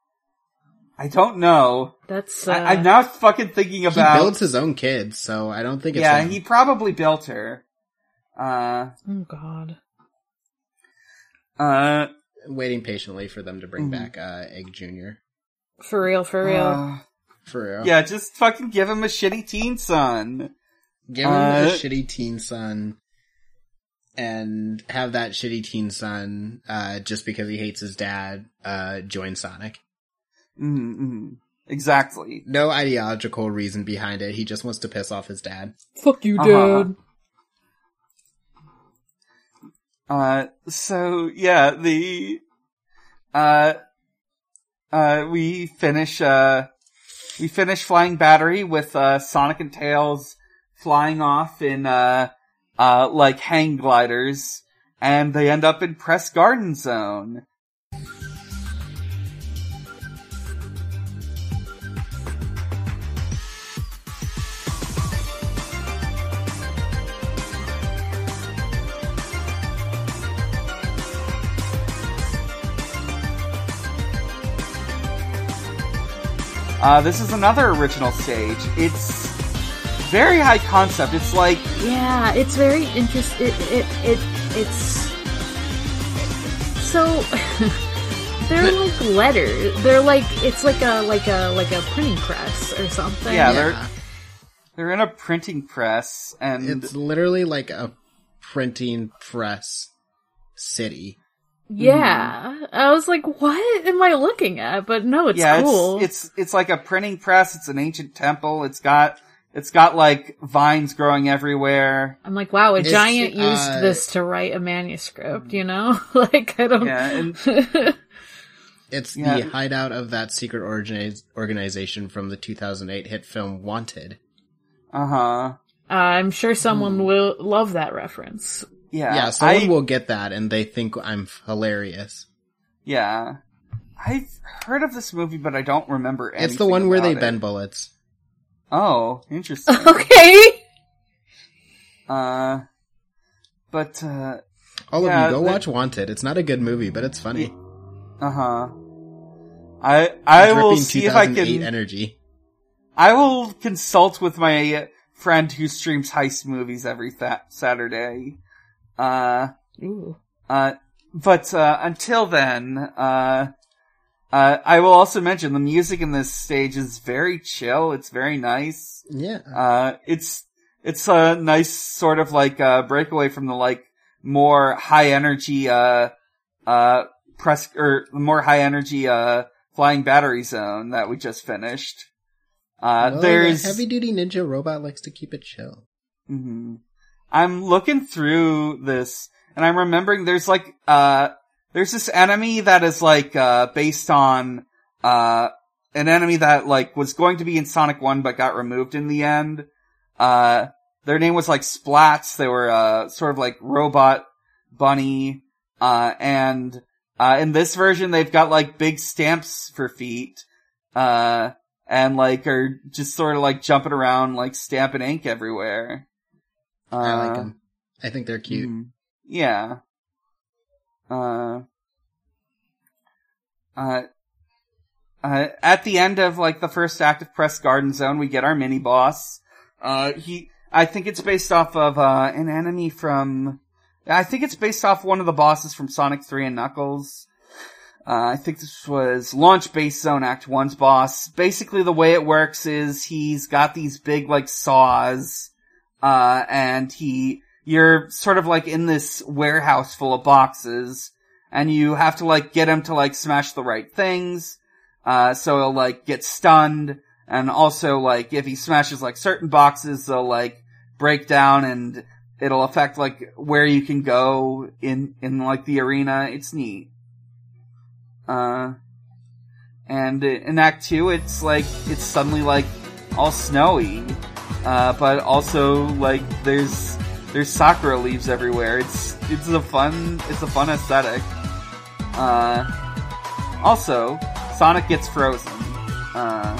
I don't know. That's uh, I, I'm now fucking thinking about. He builds his own kids, so I don't think it's yeah, him. he probably built her. Uh, oh god. uh, waiting patiently for them to bring Mhm. back uh, Egg Junior. For real, for real. uh, For real. yeah, just fucking give him a shitty teen son. Give him a Uh, shitty teen son and have that shitty teen son, uh, just because he hates his dad, uh, join Sonic. Mm-hmm. Exactly. No ideological reason behind it. He just wants to piss off his dad. Fuck you, Uh-huh. Dad. Uh, so yeah, the, uh, uh, we finish, uh, we finish Flying Battery with, uh, Sonic and Tails flying off in, uh, uh, like hang gliders, and they end up in Press Garden Zone. Uh, this is another original stage. It's very high concept. It's like Yeah, it's very interesting. It, it, it, it's so they're like letters. They're like it's like a like a like a printing press or something. Yeah, Yeah. they're- they're in a printing press, and It's literally like a printing press city. Yeah. I was like, what am I looking at? But no, it's yeah, cool. it's it's it's like a printing press. It's an ancient temple. It's got it's got like vines growing everywhere. I'm like, wow, a It's, giant used uh, this to write a manuscript, you know? like, I don't. Yeah, and It's Yeah. the hideout of that secret organiz- organization from the 2008 hit film Wanted. uh huh. I'm sure someone will love that reference. Yeah, Yeah, someone I- will get that and they think I'm hilarious. Yeah, I've heard of this movie, but I don't remember. It's the anything one where they it. bend bullets. Oh, interesting. Okay. uh, but uh, All Yeah, of you, go the- watch Wanted. It's not a good movie, but it's funny. uh huh. I I will see if I 2008 can. energy. I will consult with my friend who streams heist movies every th- Saturday. Uh, Ooh. uh, but, uh, until then, uh, uh, I will also mention the music in this stage is very chill. It's very nice. Yeah. Uh, it's, it's a nice sort of like, uh, breakaway from the like more high energy, uh, uh, press, or more high energy, uh, flying battery zone that we just finished. Uh, Well, there's, the heavy duty ninja robot likes to keep it chill. hmm I'm looking through this and I'm remembering there's like, uh, there's this enemy that is like, uh, based on, uh, an enemy that like was going to be in Sonic 1 but got removed in the end. Uh, their name was like Splats. They were, uh, sort of like robot bunny. Uh, and, uh, in this version they've got like big stamps for feet. Uh, and like are just sort of like jumping around like stamping ink everywhere. Uh, I like them. I think they're cute. mhm. Yeah. Uh, uh, uh, at the end of like the first act of Press Garden Zone, we get our mini boss. Uh, he, I think it's based off of, uh, an enemy from, I think it's based off one of the bosses from Sonic 3 and Knuckles. Uh, I think this was Launch Base Zone Act 1's boss. Basically the way it works is he's got these big like saws, uh, and he, you're sort of like in this warehouse full of boxes, and you have to like get him to like smash the right things, uh, so he'll like get stunned, and also like if he smashes like certain boxes, they'll like break down and it'll affect like where you can go in, in like the arena. It's neat. Uh, and in Act 2, it's like, it's suddenly like all snowy. Uh, but also like there's, there's sakura leaves everywhere. It's, it's a fun, it's a fun aesthetic. Uh, also, Sonic gets frozen. Uh,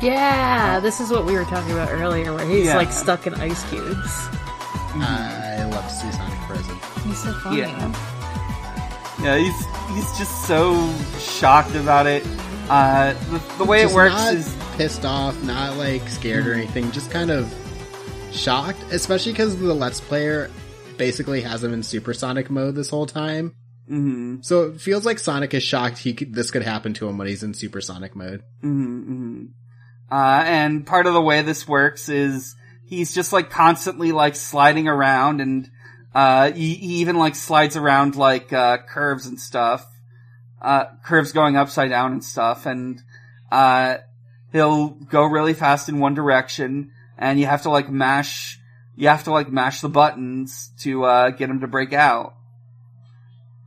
Yeah, this is what we were talking about earlier, where he's Yeah. like stuck in ice cubes. I love to see Sonic frozen. He's so funny. Yeah. yeah, he's, he's just so shocked about it. Uh, the, the way Just it works not is, pissed off, not like scared or anything, just kind of shocked, especially because the Let's Player basically has him in supersonic mode this whole time. hmm So it feels like Sonic is shocked he could, this could happen to him when he's in supersonic mode. hmm Uh, and part of the way this works is he's just like constantly like sliding around and, uh, he, he even like slides around like, uh, curves and stuff. Uh, curves going upside down and stuff and, uh, he'll go really fast in one direction and you have to like mash, you have to like mash the buttons to, uh, get him to break out.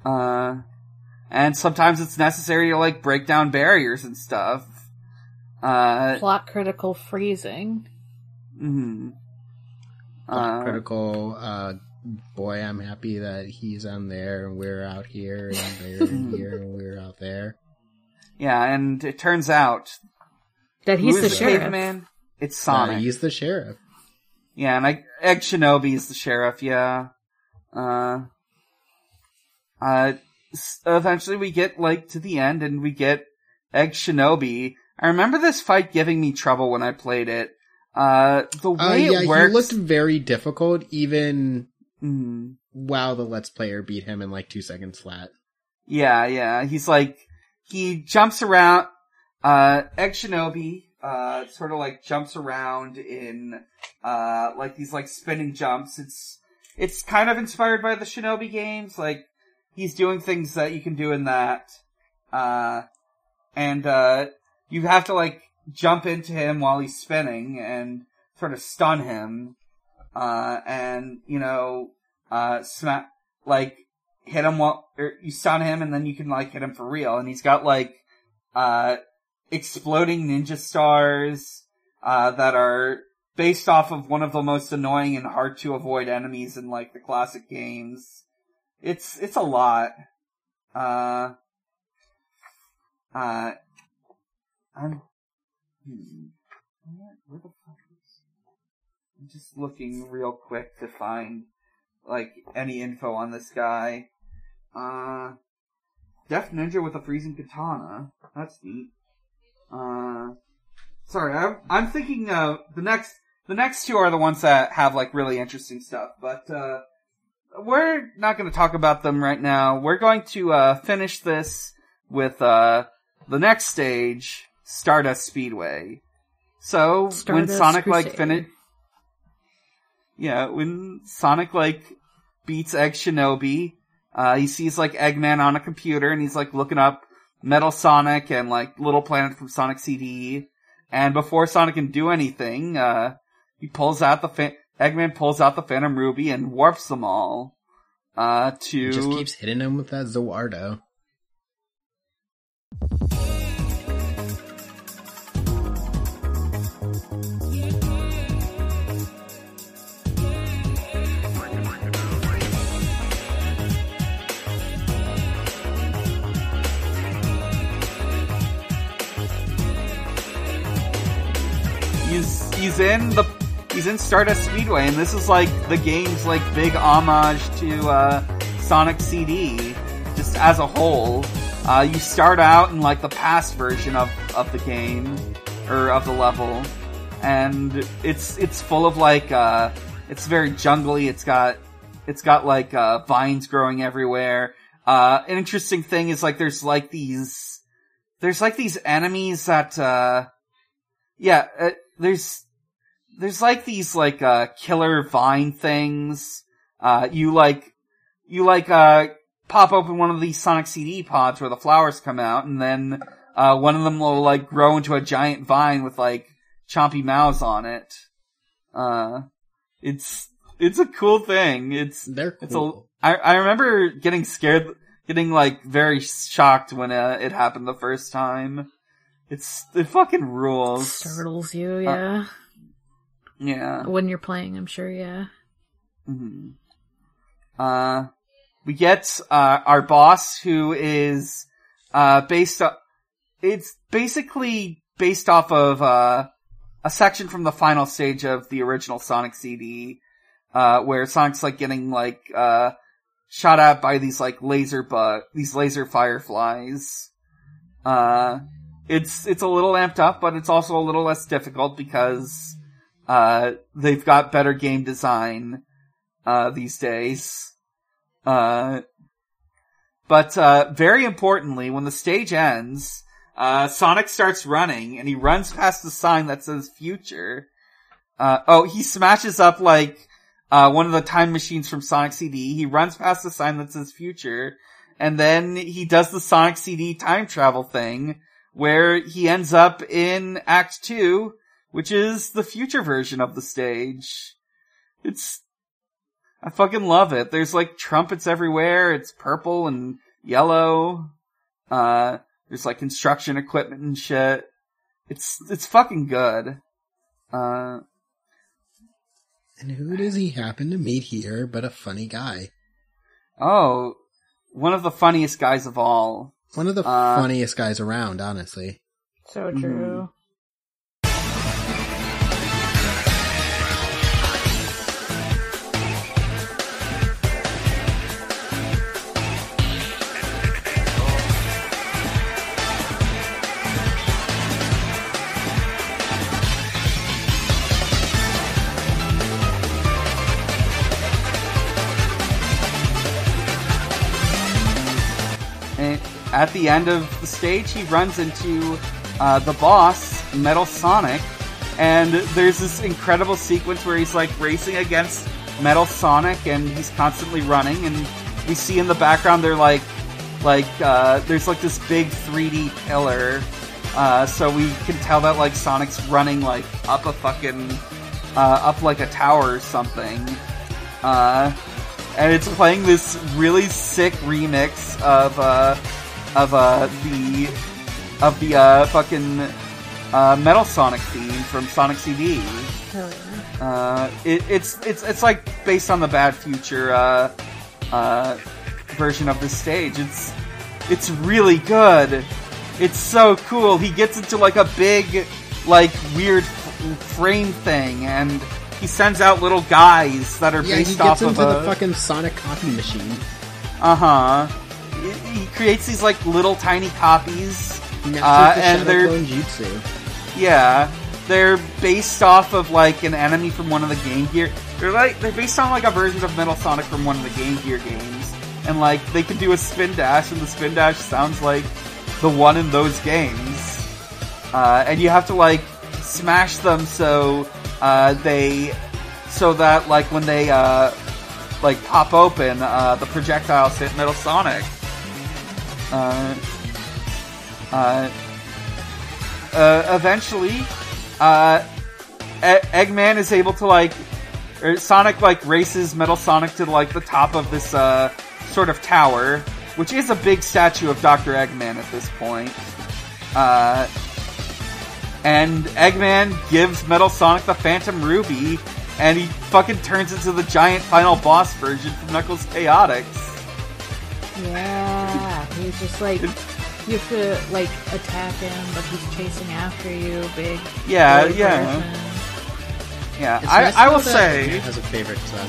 Uh, and sometimes it's necessary to like break down barriers and stuff. Uh, Plot critical freezing. mhm. Plot Uh, critical, uh, boy, I'm happy that he's on there and we're out here and they're here and we're out there. yeah, and it turns out That he's is the the sheriff. caveman? It's Uh, Sonic. he's the sheriff. yeah, and I, Egg Shinobi is the sheriff. Yeah. Uh, uh, eventually we get like to the end and we get Egg Shinobi. I remember this fight giving me trouble when I played it. Uh, the Uh, way yeah, it works. he looked very difficult even Mhm. while the Let's Player beat him in like two seconds flat. Yeah, yeah. He's like, he jumps around, uh, Egg Shinobi, uh, sort of like jumps around in, uh, like these like spinning jumps. It's, it's kind of inspired by the Shinobi games. Like, he's doing things that you can do in that. Uh, and, uh, you have to like jump into him while he's spinning and sort of stun him. Uh, and, you know, uh, smack, like, hit him while, or you stun him and then you can like hit him for real. And he's got like, uh, exploding ninja stars, uh, that are based off of one of the most annoying and hard to avoid enemies in like the classic games. It's, it's a lot. Uh, uh, I'm, hmm, where, the fuck is, I'm just looking real quick to find, like, any info on this guy. Uh, Deaf Ninja with a freezing katana. That's neat. Uh, sorry, I'm, I'm thinking, uh, the next, the next two are the ones that have, like, really interesting stuff, but, uh, we're not gonna talk about them right now. We're going to, uh, finish this with, uh, the next stage, Stardust Speedway. So, when Stardust Sonic, like, Crusade. finish, yeah, when Sonic, like, beats Egg Shinobi, uh, he sees, like, Eggman on a computer, and he's, like, looking up Metal Sonic and, like, Little Planet from Sonic CD, and before Sonic can do anything, uh, he pulls out the, fa- Eggman pulls out the Phantom Ruby and warps them all, uh, to... He just keeps hitting him with that Za Warudo. He's in the he's in Stardust Speedway, and this is like the game's like big homage to uh, Sonic CD, just as a whole. Uh, you start out in like the past version of of the game or of the level, and it's it's full of like uh, it's very jungly. It's got it's got like uh, vines growing everywhere. Uh, an interesting thing is like there's like these there's like these enemies that uh, yeah, uh, there's there's like these like uh killer vine things. Uh you like you like uh pop open one of these Sonic CD pods where the flowers come out and then uh one of them will like grow into a giant vine with like chompy mouths on it. Uh it's it's a cool thing. It's They're cool. it's a I I remember getting scared getting like very shocked when uh, it happened the first time. It's it fucking rules. It Startles you, yeah. Yeah. when you're playing, I'm sure, yeah. hmm Uh, we get uh, our boss, who is uh, based. O- it's basically based off of uh, a section from the final stage of the original Sonic CD, uh, where Sonic's like getting like uh, shot at by these like laser bu- these laser fireflies. Uh, it's it's a little amped up, but it's also a little less difficult because uh, they've got better game design uh, these days. Uh, but uh, very importantly, when the stage ends, uh, Sonic starts running, and he runs past the sign that says "Future." Uh, oh, he smashes up like uh, one of the time machines from Sonic CD. He runs past the sign that says "Future," and then he does the Sonic CD time travel thing, where he ends up in Act Two, which is the future version of the stage. It's, I fucking love it. There's like trumpets everywhere. It's purple and yellow. Uh, there's like construction equipment and shit. It's, it's fucking good. Uh, And who does he happen to meet here but a funny guy? oh, one of the funniest guys of all. One of the Uh, funniest guys around, honestly. So true. At the end of the stage, he runs into uh, the boss, Metal Sonic, and there's this incredible sequence where he's like racing against Metal Sonic, and he's constantly running, and we see in the background they're like, like uh, there's like this big 3D pillar, uh, so we can tell that like Sonic's running like up a fucking uh, up like a tower or something. Uh, and it's playing this really sick remix of uh, of uh, the of the uh, fucking uh, Metal Sonic theme from Sonic CD. Uh, it, it's it's it's like based on the Bad Future uh, uh, version of the stage. It's it's really good. It's so cool. He gets into like a big, like weird f- frame thing, and he sends out little guys that are Yeah, he based gets off into of the a fucking Sonic copy machine. uh huh. He creates these like little tiny copies. Uh, the and they're-. Yeah, they're based off of like an enemy from one of the Game Gear. They're like they're based on like a version of Metal Sonic from one of the Game Gear games, and like they can do a spin dash, and the spin dash sounds like the one in those games. Uh, and you have to like smash them so uh, they so that like when they uh, like pop open, uh, the projectiles hit Metal Sonic. Uh, uh, uh, eventually, uh, E- Eggman is able to like, or Sonic like races Metal Sonic to like the top of this uh sort of tower, which is a big statue of Doctor Eggman at this point. Uh, and Eggman gives Metal Sonic the Phantom Ruby, and he fucking turns into the giant final boss version from Knuckles Chaotix. Yeah, he's just like you have to like attack him, but he's chasing after you. Big. Yeah, boy yeah. version. Yeah, It's I, nice I will say. he has a favorite son.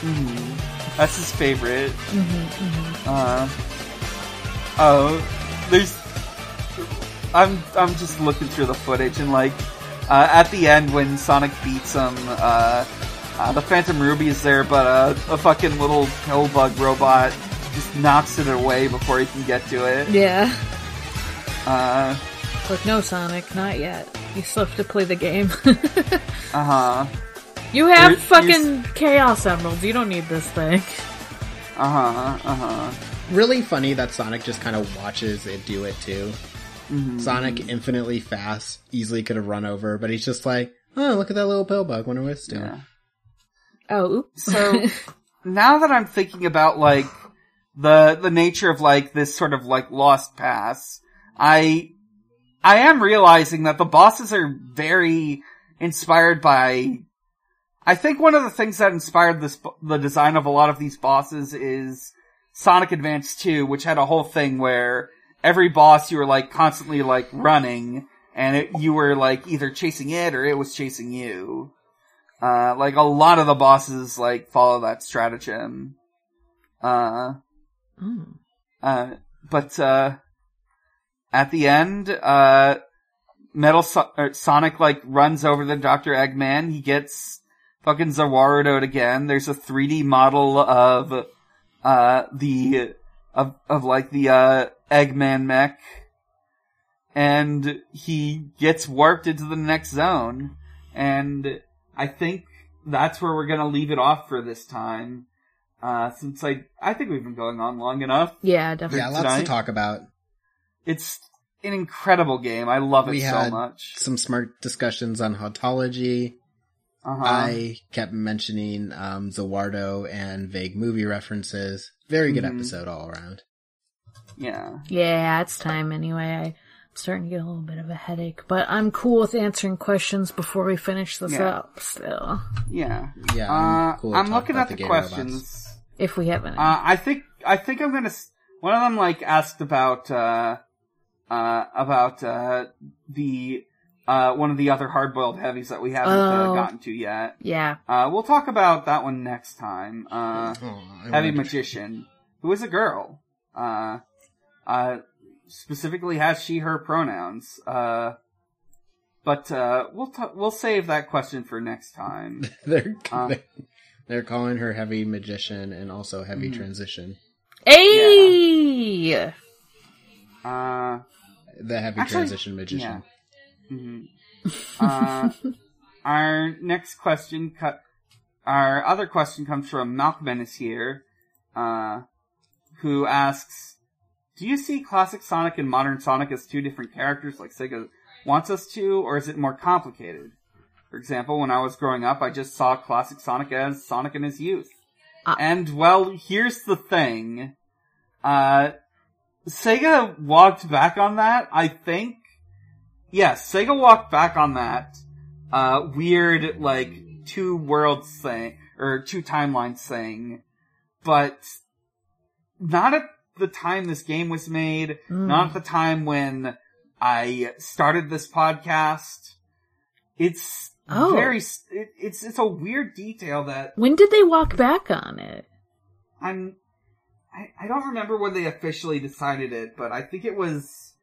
Mhm. That's his favorite. Mm-hmm, Uh, oh, there's. I'm I'm just looking through the footage and like uh, at the end when Sonic beats him, uh, uh, the Phantom Ruby is there, but uh, a fucking little pill bug robot just knocks it away before he can get to it. Yeah. Uh Like no, Sonic, not yet. You still have to play the game. Uh huh. you have You're- fucking Chaos Emeralds. You don't need this thing. Uh huh. Uh huh. Really funny that Sonic just kind of watches it do it too. Mm-hmm. Sonic infinitely fast, easily could have run over, but he's just like, oh, look at that little pill bug. Wonder what it's doing. Yeah. Oh, oops. So now that I'm thinking about like the the nature of like this sort of like lost pass, I I am realizing that the bosses are very inspired by. I think one of the things that inspired this the design of a lot of these bosses is Sonic Advance 2, which had a whole thing where every boss you were like constantly like running, and it, you were like either chasing it or it was chasing you. Uh, like a lot of the bosses like follow that stratagem. Uh, Mm. uh, but, uh, at the end, uh, Metal so- Sonic like runs over the Dr. Eggman. He gets fucking Za Warudoed again. There's a 3D model of, uh, the, of, of like the, uh, Eggman mech. And he gets warped into the next zone. And I think that's where we're gonna leave it off for this time. Uh, since I, I think we've been going on long enough. Yeah, definitely. Yeah, lots to talk about. It's an incredible game. I love it We so much. Some smart discussions on Hauntology. Uh-huh. I kept mentioning um, Za Warudo and vague movie references. Very good Mhm. episode all around. yeah. Yeah, it's time anyway. I'm starting to get a little bit of a headache, but I'm cool with answering questions before we finish this Yeah. up still. Yeah. Yeah, Uh, I'm, cool I'm looking at the, game questions. robots. If we have any. Uh, I think, I think I'm gonna, one of them like asked about, uh, uh, about, uh, the, uh, one of the other hard-boiled heavies that we haven't uh, Oh. gotten to yet. yeah. Uh, we'll talk about that one next time. Uh, Oh, I Heavy wonder- Magician, who is a girl. Uh, uh, specifically has she, her pronouns. Uh, but, uh, we'll t- we'll save that question for next time. they're, Uh. They're calling her heavy magician and also heavy Mhm. transition. Hey! Uh, The heavy Actually, transition magician. mhm. uh, our next question, cut. Our other question comes from Malcolm is here, uh, who asks, "Do you see classic Sonic and modern Sonic as two different characters, like Sega wants us to, or is it more complicated? For example, when I was growing up, I just saw classic Sonic as Sonic in his youth. Ah. and well, here's the thing, uh." Sega walked back on that, I think. Yes, Sega walked back on that, uh, weird, like, two worlds thing, or two timelines thing, but not at the time this game was made, Mm. not at the time when I started this podcast. It's Oh. very, it, it's, it's a weird detail that When did they walk back on it? I'm I, I don't remember when they officially decided it, but I think it was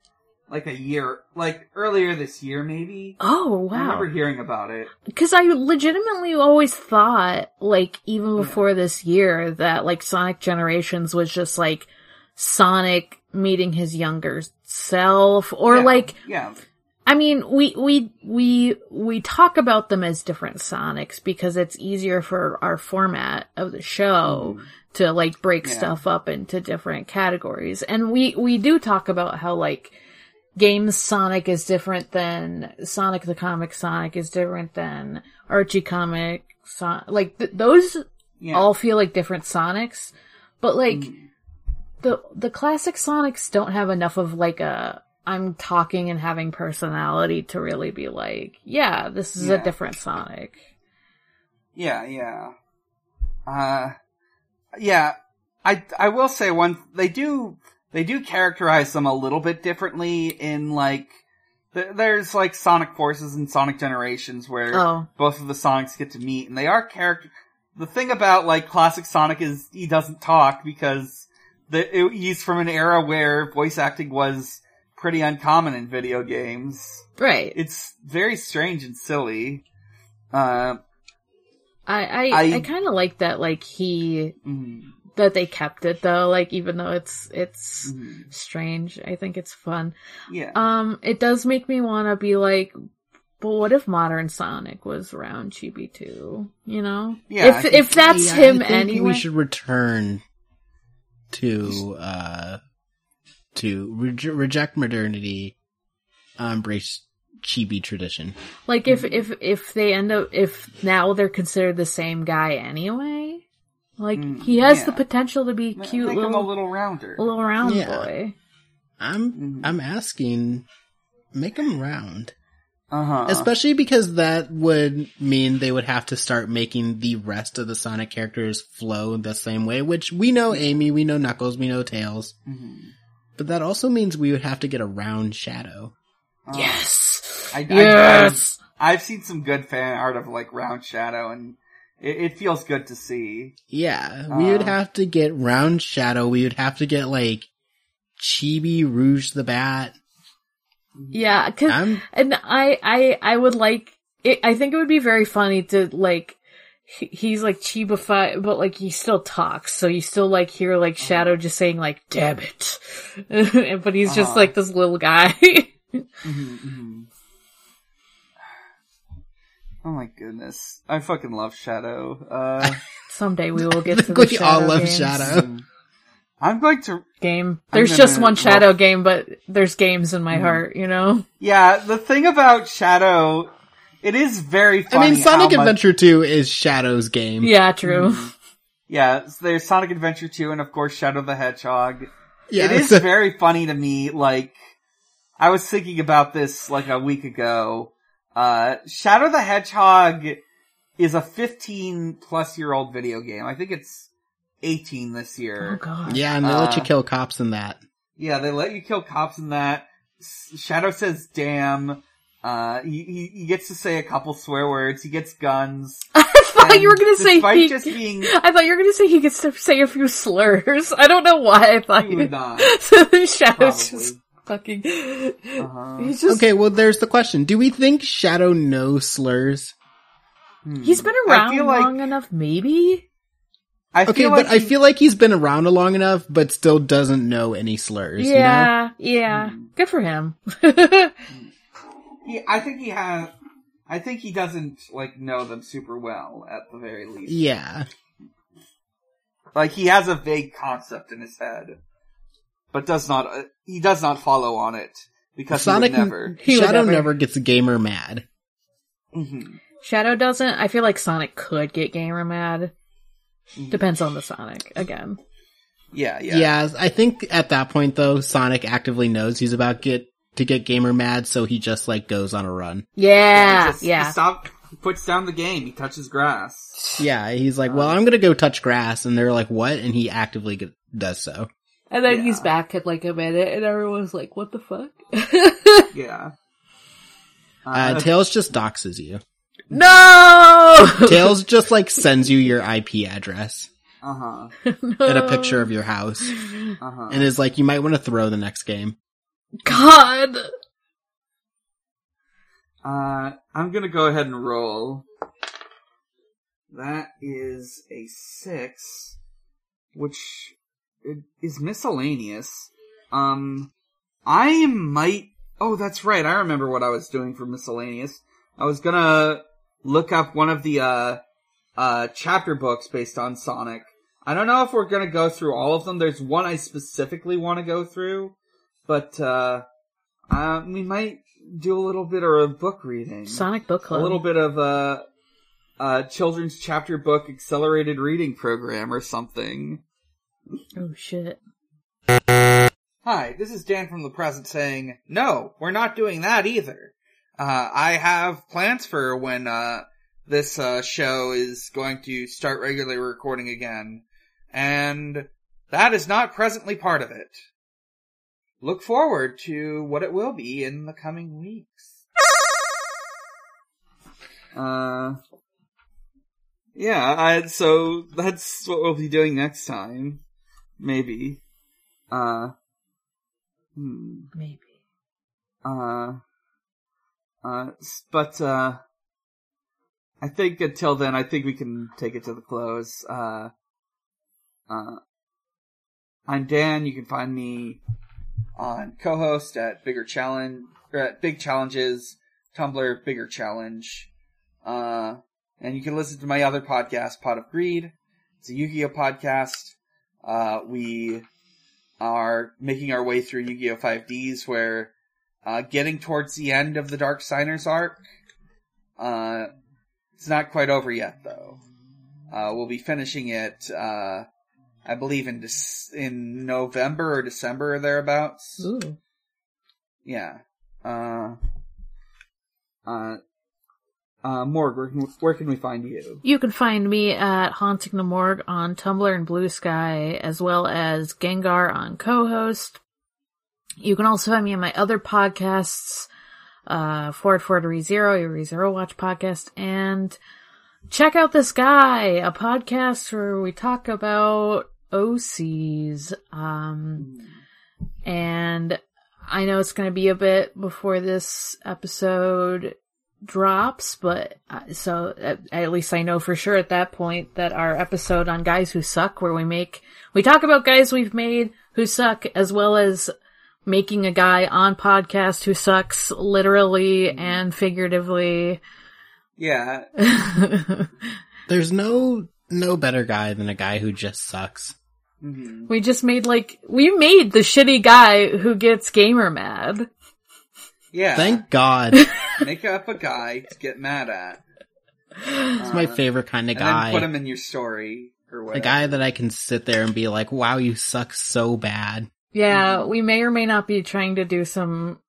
like a year like earlier this year maybe. Oh wow! I remember hearing about it. Because I legitimately always thought, like, even before this year, that like Sonic Generations was just like Sonic meeting his younger self, or Yeah, like, Yeah. I mean, we we we we talk about them as different Sonics because it's easier for our format of the show to like break Yeah. stuff up into different categories, and we we do talk about how like games Sonic is different than Sonic the Comic Sonic is different than Archie Comic Son- like th- those Yeah. all feel like different Sonics, but like Mm. the the classic Sonics don't have enough of like a I'm talking and having personality to really be like, yeah, this is a different Sonic. Yeah, yeah. Uh yeah, I I will say one they do they do characterize them a little bit differently in like th- there's like Sonic Forces and Sonic Generations where Oh. both of the Sonics get to meet and they are character the thing about like classic Sonic is he doesn't talk because the it, he's from an era where voice acting was pretty uncommon in video games. Right. It's very strange and silly. Uh I I, I- I, kind of like that like he mm, that they kept it though like even though it's it's mm, strange, I think it's fun. yeah. Um it does make me want to be like but what if modern Sonic was around Chibi too? You know? Yeah, If if that's Yeah, him I think anyway. We should return to uh to re- reject modernity, uh, embrace chibi tradition. Like if if if they end up if now they're considered the same guy anyway, like Mm, he has yeah. the potential to be Ma- cute Make little, him a little rounder. little round Yeah. boy. I'm Mhm. I'm asking, make him round, Uh huh. especially because that would mean they would have to start making the rest of the Sonic characters flow the same way. Which we know Amy, we know Knuckles, we know Tails, but that also means we would have to get a round Shadow. Yes, I, I, yes. I've, I've seen some good fan art of like Round Shadow, and it, it feels good to see. Yeah, we would Uh. have to get round Shadow. We would have to get like Chibi Rouge the Bat. yeah. Cause I'm and I I I would like. It, I think it would be very funny to like. He- He's like Chibified, but like he still talks, so you still like hear like Shadow just saying like "damn it," but he's just Uh-huh. like this little guy. Mhm, mhm. Oh my goodness, I fucking love Shadow. Uh, Someday we will get to We the all Shadow love games. Shadow. I'm going to game. There's gonna- just one well- Shadow game, but there's games in my heart, you know? Yeah, the thing about Shadow, it is very funny. I mean, Sonic how much- Adventure 2 is Shadow's game. Yeah, true. Mm-hmm. yeah, there's Sonic Adventure 2 and of course Shadow the Hedgehog. Yeah, it is so- very funny to me, like, I was thinking about this like a week ago. Uh, Shadow the Hedgehog is a 15 plus year old video game. I think it's 18 this year. Oh god. yeah, and they let you Uh, kill cops in that. Yeah, they let you kill cops in that. S- Shadow says damn. Uh, he, he, he gets to say a couple swear words. He gets guns. I thought you were gonna say he, just being I thought you were gonna say he gets to say a few slurs. I don't know why I thought he you would not. So the Shadow's Probably. just fucking Uh-huh. He's just Okay, well, there's the question. Do we think Shadow knows slurs? Hmm. he's been around feel like- long enough, maybe? I Okay, feel but like I feel like he's been around long enough, but still doesn't know any slurs. You know? Yeah, yeah. Good for him. He, I think he has. I think he doesn't like know them super well at the very least. Yeah. Like he has a vague concept in his head, but does not. Uh, he does not follow on it because Sonic he would never. He would Shadow never. never gets gamer mad. Mhm. Shadow doesn't. I feel like Sonic could get gamer mad. Mhm. Depends on the Sonic again. Yeah, yeah, Yeah. I think at that point though, Sonic actively knows he's about to get to get gamer mad, so he just like goes on a run. Yeah, He just- he yeah. stop. He puts down the game. He touches grass. Yeah, he's like, well, I'm gonna go touch grass, and they're like, what? And he actively g- does so. And then Yeah. he's back at like a minute, and everyone's like, "What the fuck?" Yeah. Uh, Tails just doxes you. no. Tails just like sends you your IP address uh huh. and a picture of your house, Uh huh. and is like, you might want to throw the next game. God. Uh, I'm gonna go ahead and roll. That is a six, which is miscellaneous. Um, I might. Oh, that's right. I remember what I was doing for miscellaneous. I was gonna look up one of the uh, uh, chapter books based on Sonic. I don't know if we're gonna go through all of them. There's one I specifically want to go through, but uh, uh, we might do a little bit of a book reading. Sonic Book Club. a little bit of a, a children's chapter book accelerated reading program or something. Oh shit. Hi, this is Dan from the present saying, no, we're not doing that either. Uh, I have plans for when, uh, this, uh, show is going to start regularly recording again. And that is not presently part of it. Look forward to what it will be in the coming weeks. Uh, yeah, I, so that's what we'll be doing next time. Maybe. Uh, hmm. Maybe. Uh, uh, but, uh, I think until then, I think we can take it to the close. Uh, uh, I'm Dan. You can find me on co-host at Bigger Challenge, or at Big Challenges, Tumblr, Bigger Challenge. Uh, and you can listen to my other podcast, Pot of Greed. It's a Yu-Gi-Oh podcast. Uh, we are making our way through Yu-Gi-Oh! 5Ds where, uh, getting towards the end of the Dark Signers arc. Uh, it's not quite over yet though. Uh, we'll be finishing it, uh, I believe in in November or December or thereabouts. Ooh. Yeah. Uh, uh, uh, Morg, where can, where can we find you? You can find me at Haunting the Morgue on Tumblr and Blue Sky, as well as Gengar on co-host. You can also find me on my other podcasts, uh, Forward Forward ReZero, your ReZero Watch podcast, and check out this guy, a podcast where we talk about OCs. Um, and I know it's going to be a bit before this episode drops, but uh, so at, at least I know for sure at that point that our episode on guys who suck, where we make we talk about guys we've made who suck, as well as making a guy on podcast who sucks literally and figuratively. Yeah, There's no no better guy than a guy who just sucks. Hmm we just made like we made the shitty guy who gets gamer mad. yeah. Thank God. Make up a guy to get mad at. It's my favorite kind of and then guy. put him in your story or a whatever. guy that I can sit there and be like, wow, you suck so bad. Yeah, we may or may not be trying to do some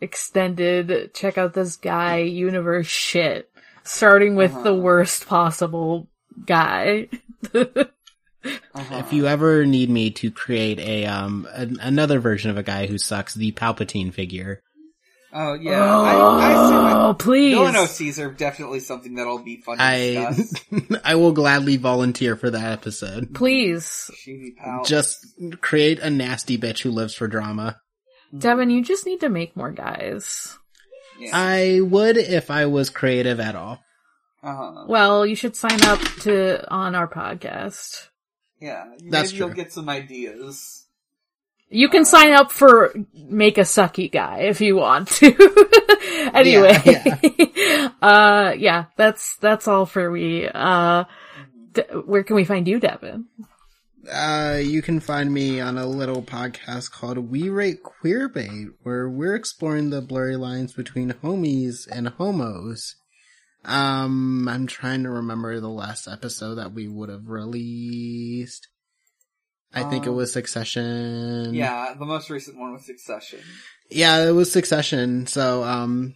extended check out this guy universe shit, starting with the Uh-huh. worst possible guy. Uh-huh. If you ever need me to create a um an, another version of a guy who sucks, the Palpatine figure, Oh yeah, I, I assume oh, please. villain OCs are definitely something that'll be fun to I. I will gladly volunteer for that episode. Please. Just create a nasty bitch who lives for drama. Devon, you just need to make more guys. yeah. I would if I was creative at all. uh-huh. Well, you should sign up to on our podcast. Yeah, maybe That's you'll get some ideas. You can sign up for make a sucky guy if you want to. anyway, Yeah, uh, yeah, that's that's all for we. Uh, d- where can we find you, Devon? Uh, you can find me on a little podcast called We Rate Queerbait, where we're exploring the blurry lines between homies and homos. Um, I'm trying to remember the last episode that we would have released. I think it Um, was Succession. Yeah, the most recent one was Succession. Yeah, it was Succession. So, um,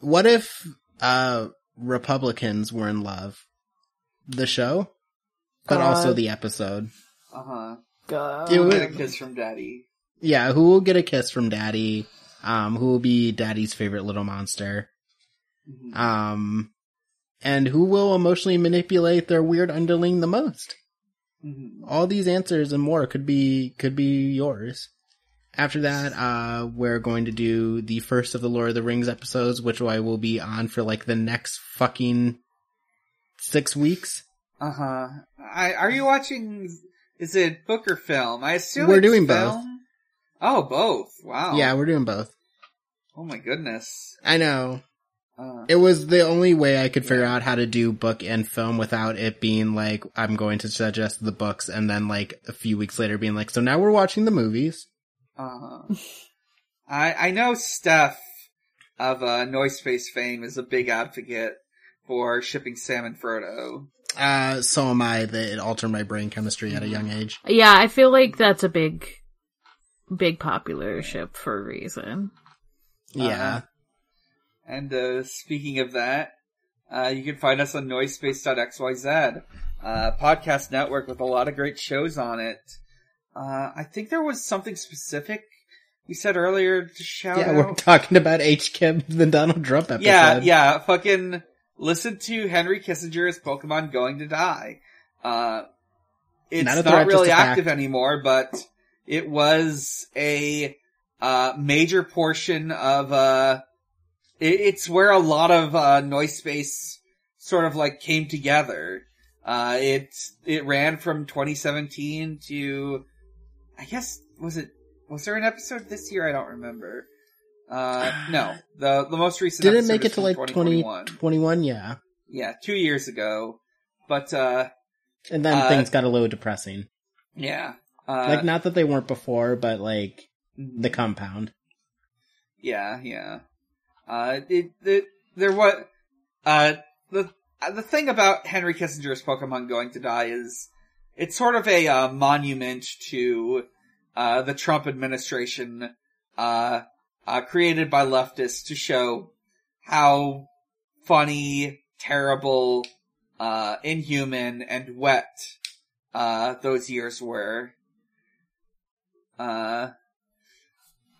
what if, uh, Republicans were in love? The show? But also the episode. Uh huh. God. It Get a kiss from Daddy. Yeah, who will get a kiss from daddy? Um, who will be daddy's favorite little monster? Mhm. Um, and who will emotionally manipulate their weird underling the most? Mhm. All these answers and more could be, could be yours. After that, uh, we're going to do the first of the Lord of the Rings episodes, which I will be on for like the next fucking six weeks. Uh huh. I are you watching? Is it book or film? I assume We're doing both. Oh, both. Wow. Yeah, we're doing both. Oh my goodness. I know. Uh, It was the only way I could figure Yeah. out how to do book and film without it being like, I'm going to suggest the books and then like a few weeks later being like, so now we're watching the movies. uh, I I know Steph of uh, Noise Space fame is a big advocate for shipping Sam and Frodo. Uh, so am I that it altered my brain chemistry at a young age. Yeah, I feel like that's a big, big popular ship for a reason. Yeah. Uh-huh. And uh, speaking of that, uh, you can find us on noisespace.xyz, uh, podcast network with a lot of great shows on it. Uh, I think there was something specific you said earlier to shout yeah, out. we're talking about H. Kim, the Donald Trump episode. Yeah, yeah, fucking listen to Henry Kissinger's Pokemon Going to Die. Uh, it's Not threat, really a fact. active anymore, but it was a, uh, major portion of, uh, it's where a lot of, uh, noise space sort of like came together. Uh, it, it ran from 2017 to, I guess, was it, was there an episode this year? I don't remember. Uh, no, the, the most recent Did it make it to like 2021. 2021? yeah. Yeah, two years ago. But, uh, And then Uh, things got a little depressing. yeah. Uh, like, not that they weren't before, but like, the compound. Yeah, yeah. Uh, it, it, there was, uh, the, uh, the thing about Henry Kissinger's Pokemon Going to Die is, it's sort of a, uh, monument to, uh, the Trump administration, uh, uh, created by leftists to show how funny, terrible, uh, inhuman, and wet, uh, those years were. Uh,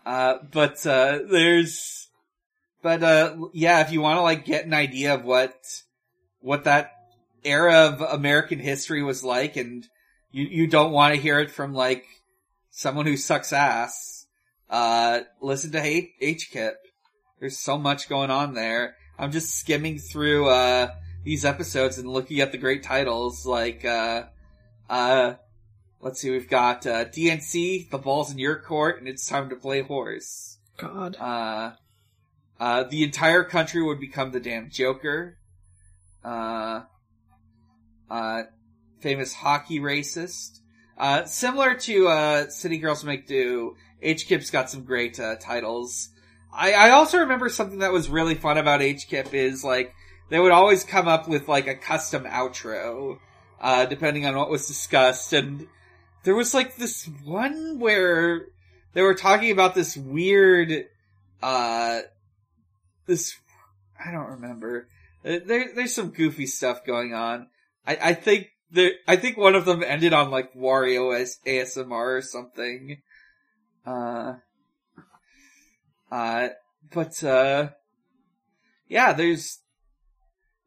uh, but, uh, there's, but, uh, yeah, if you want to, like, get an idea of what, what that era of American history was like, and you, you don't want to hear it from, like, someone who sucks ass, uh, listen to H- HKIP. There's so much going on there. I'm just skimming through, uh, these episodes and looking at the great titles, like, uh, uh, let's see, we've got, uh, DNC, the ball's in your court, and it's time to play horse. God. Uh, uh, the entire country would become the damn Joker. Uh, uh, famous hockey racist. Uh, similar to, uh, City Girls Make Do, HKIP's got some great, titles. I, I also remember something that was really fun about HKIP is, like, they would always come up with, like, a custom outro, uh, depending on what was discussed, and there was, like, this one where they were talking about this weird, uh, this, I don't remember. Uh, There, there's some goofy stuff going on. I, I think there, I think one of them ended on like Wario as ASMR or something. Uh, uh, but, uh, yeah, there's,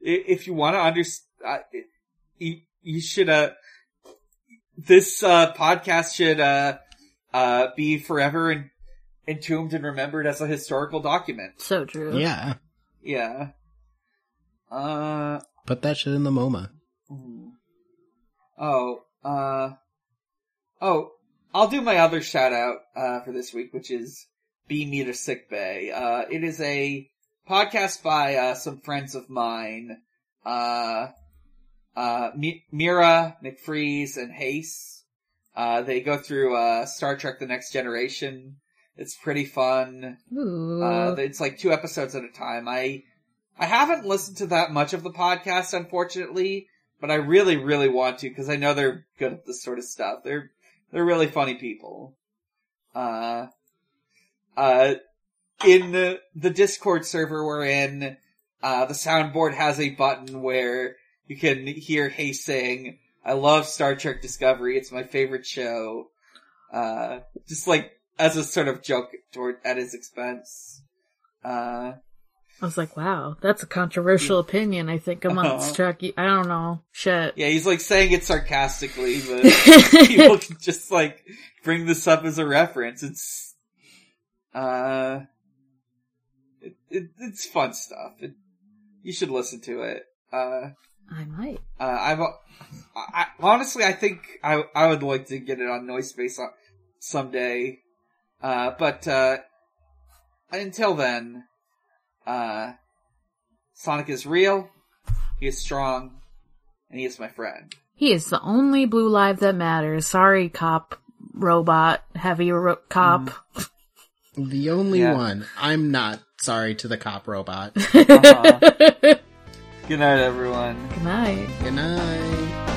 if you want to understand, uh, you, you should, uh, this, uh, podcast should, uh, uh, be forever en- entombed and remembered as a historical document. So true. Yeah. Yeah. Uh, Put that shit in the MoMA. hmm. oh, uh, Oh, I'll do my other shout out uh, for this week, which is Be Meter Sick Bay. Uh, it is a podcast by uh, some friends of mine, uh, uh, Mi- Mira, McFreeze, and Hace. Uh, they go through uh, Star Trek: The Next Generation. It's pretty fun. Uh, it's like two episodes at a time. I I haven't listened to that much of the podcast, unfortunately, but I really, really want to because I know they're good at this sort of stuff. They're they're really funny people. Uh, uh, in the, the Discord server we're in, uh, the soundboard has a button where you can hear Hayes saying, "I love Star Trek Discovery. It's my favorite show." Uh, just like as a sort of joke toward at his expense. Uh, I was like, wow, that's a controversial opinion, I think, amongst Uh-huh. Trekkie. I don't know. Shit. yeah, he's like saying it sarcastically, but people can just like bring this up as a reference. It's, uh, it, it, it's fun stuff. It, you should listen to it. Uh, I might. uh, I've, I, honestly, I think I, I would like to get it on Noise Space on- someday. Uh, but, uh, until then, uh, Sonic is real, he is strong, and he is my friend. He is the only blue live that matters. Sorry, cop, robot, heavy ro- cop. The only Yeah. one. I'm not sorry to the cop robot. Uh-huh. Good night, everyone. Good night. Good night.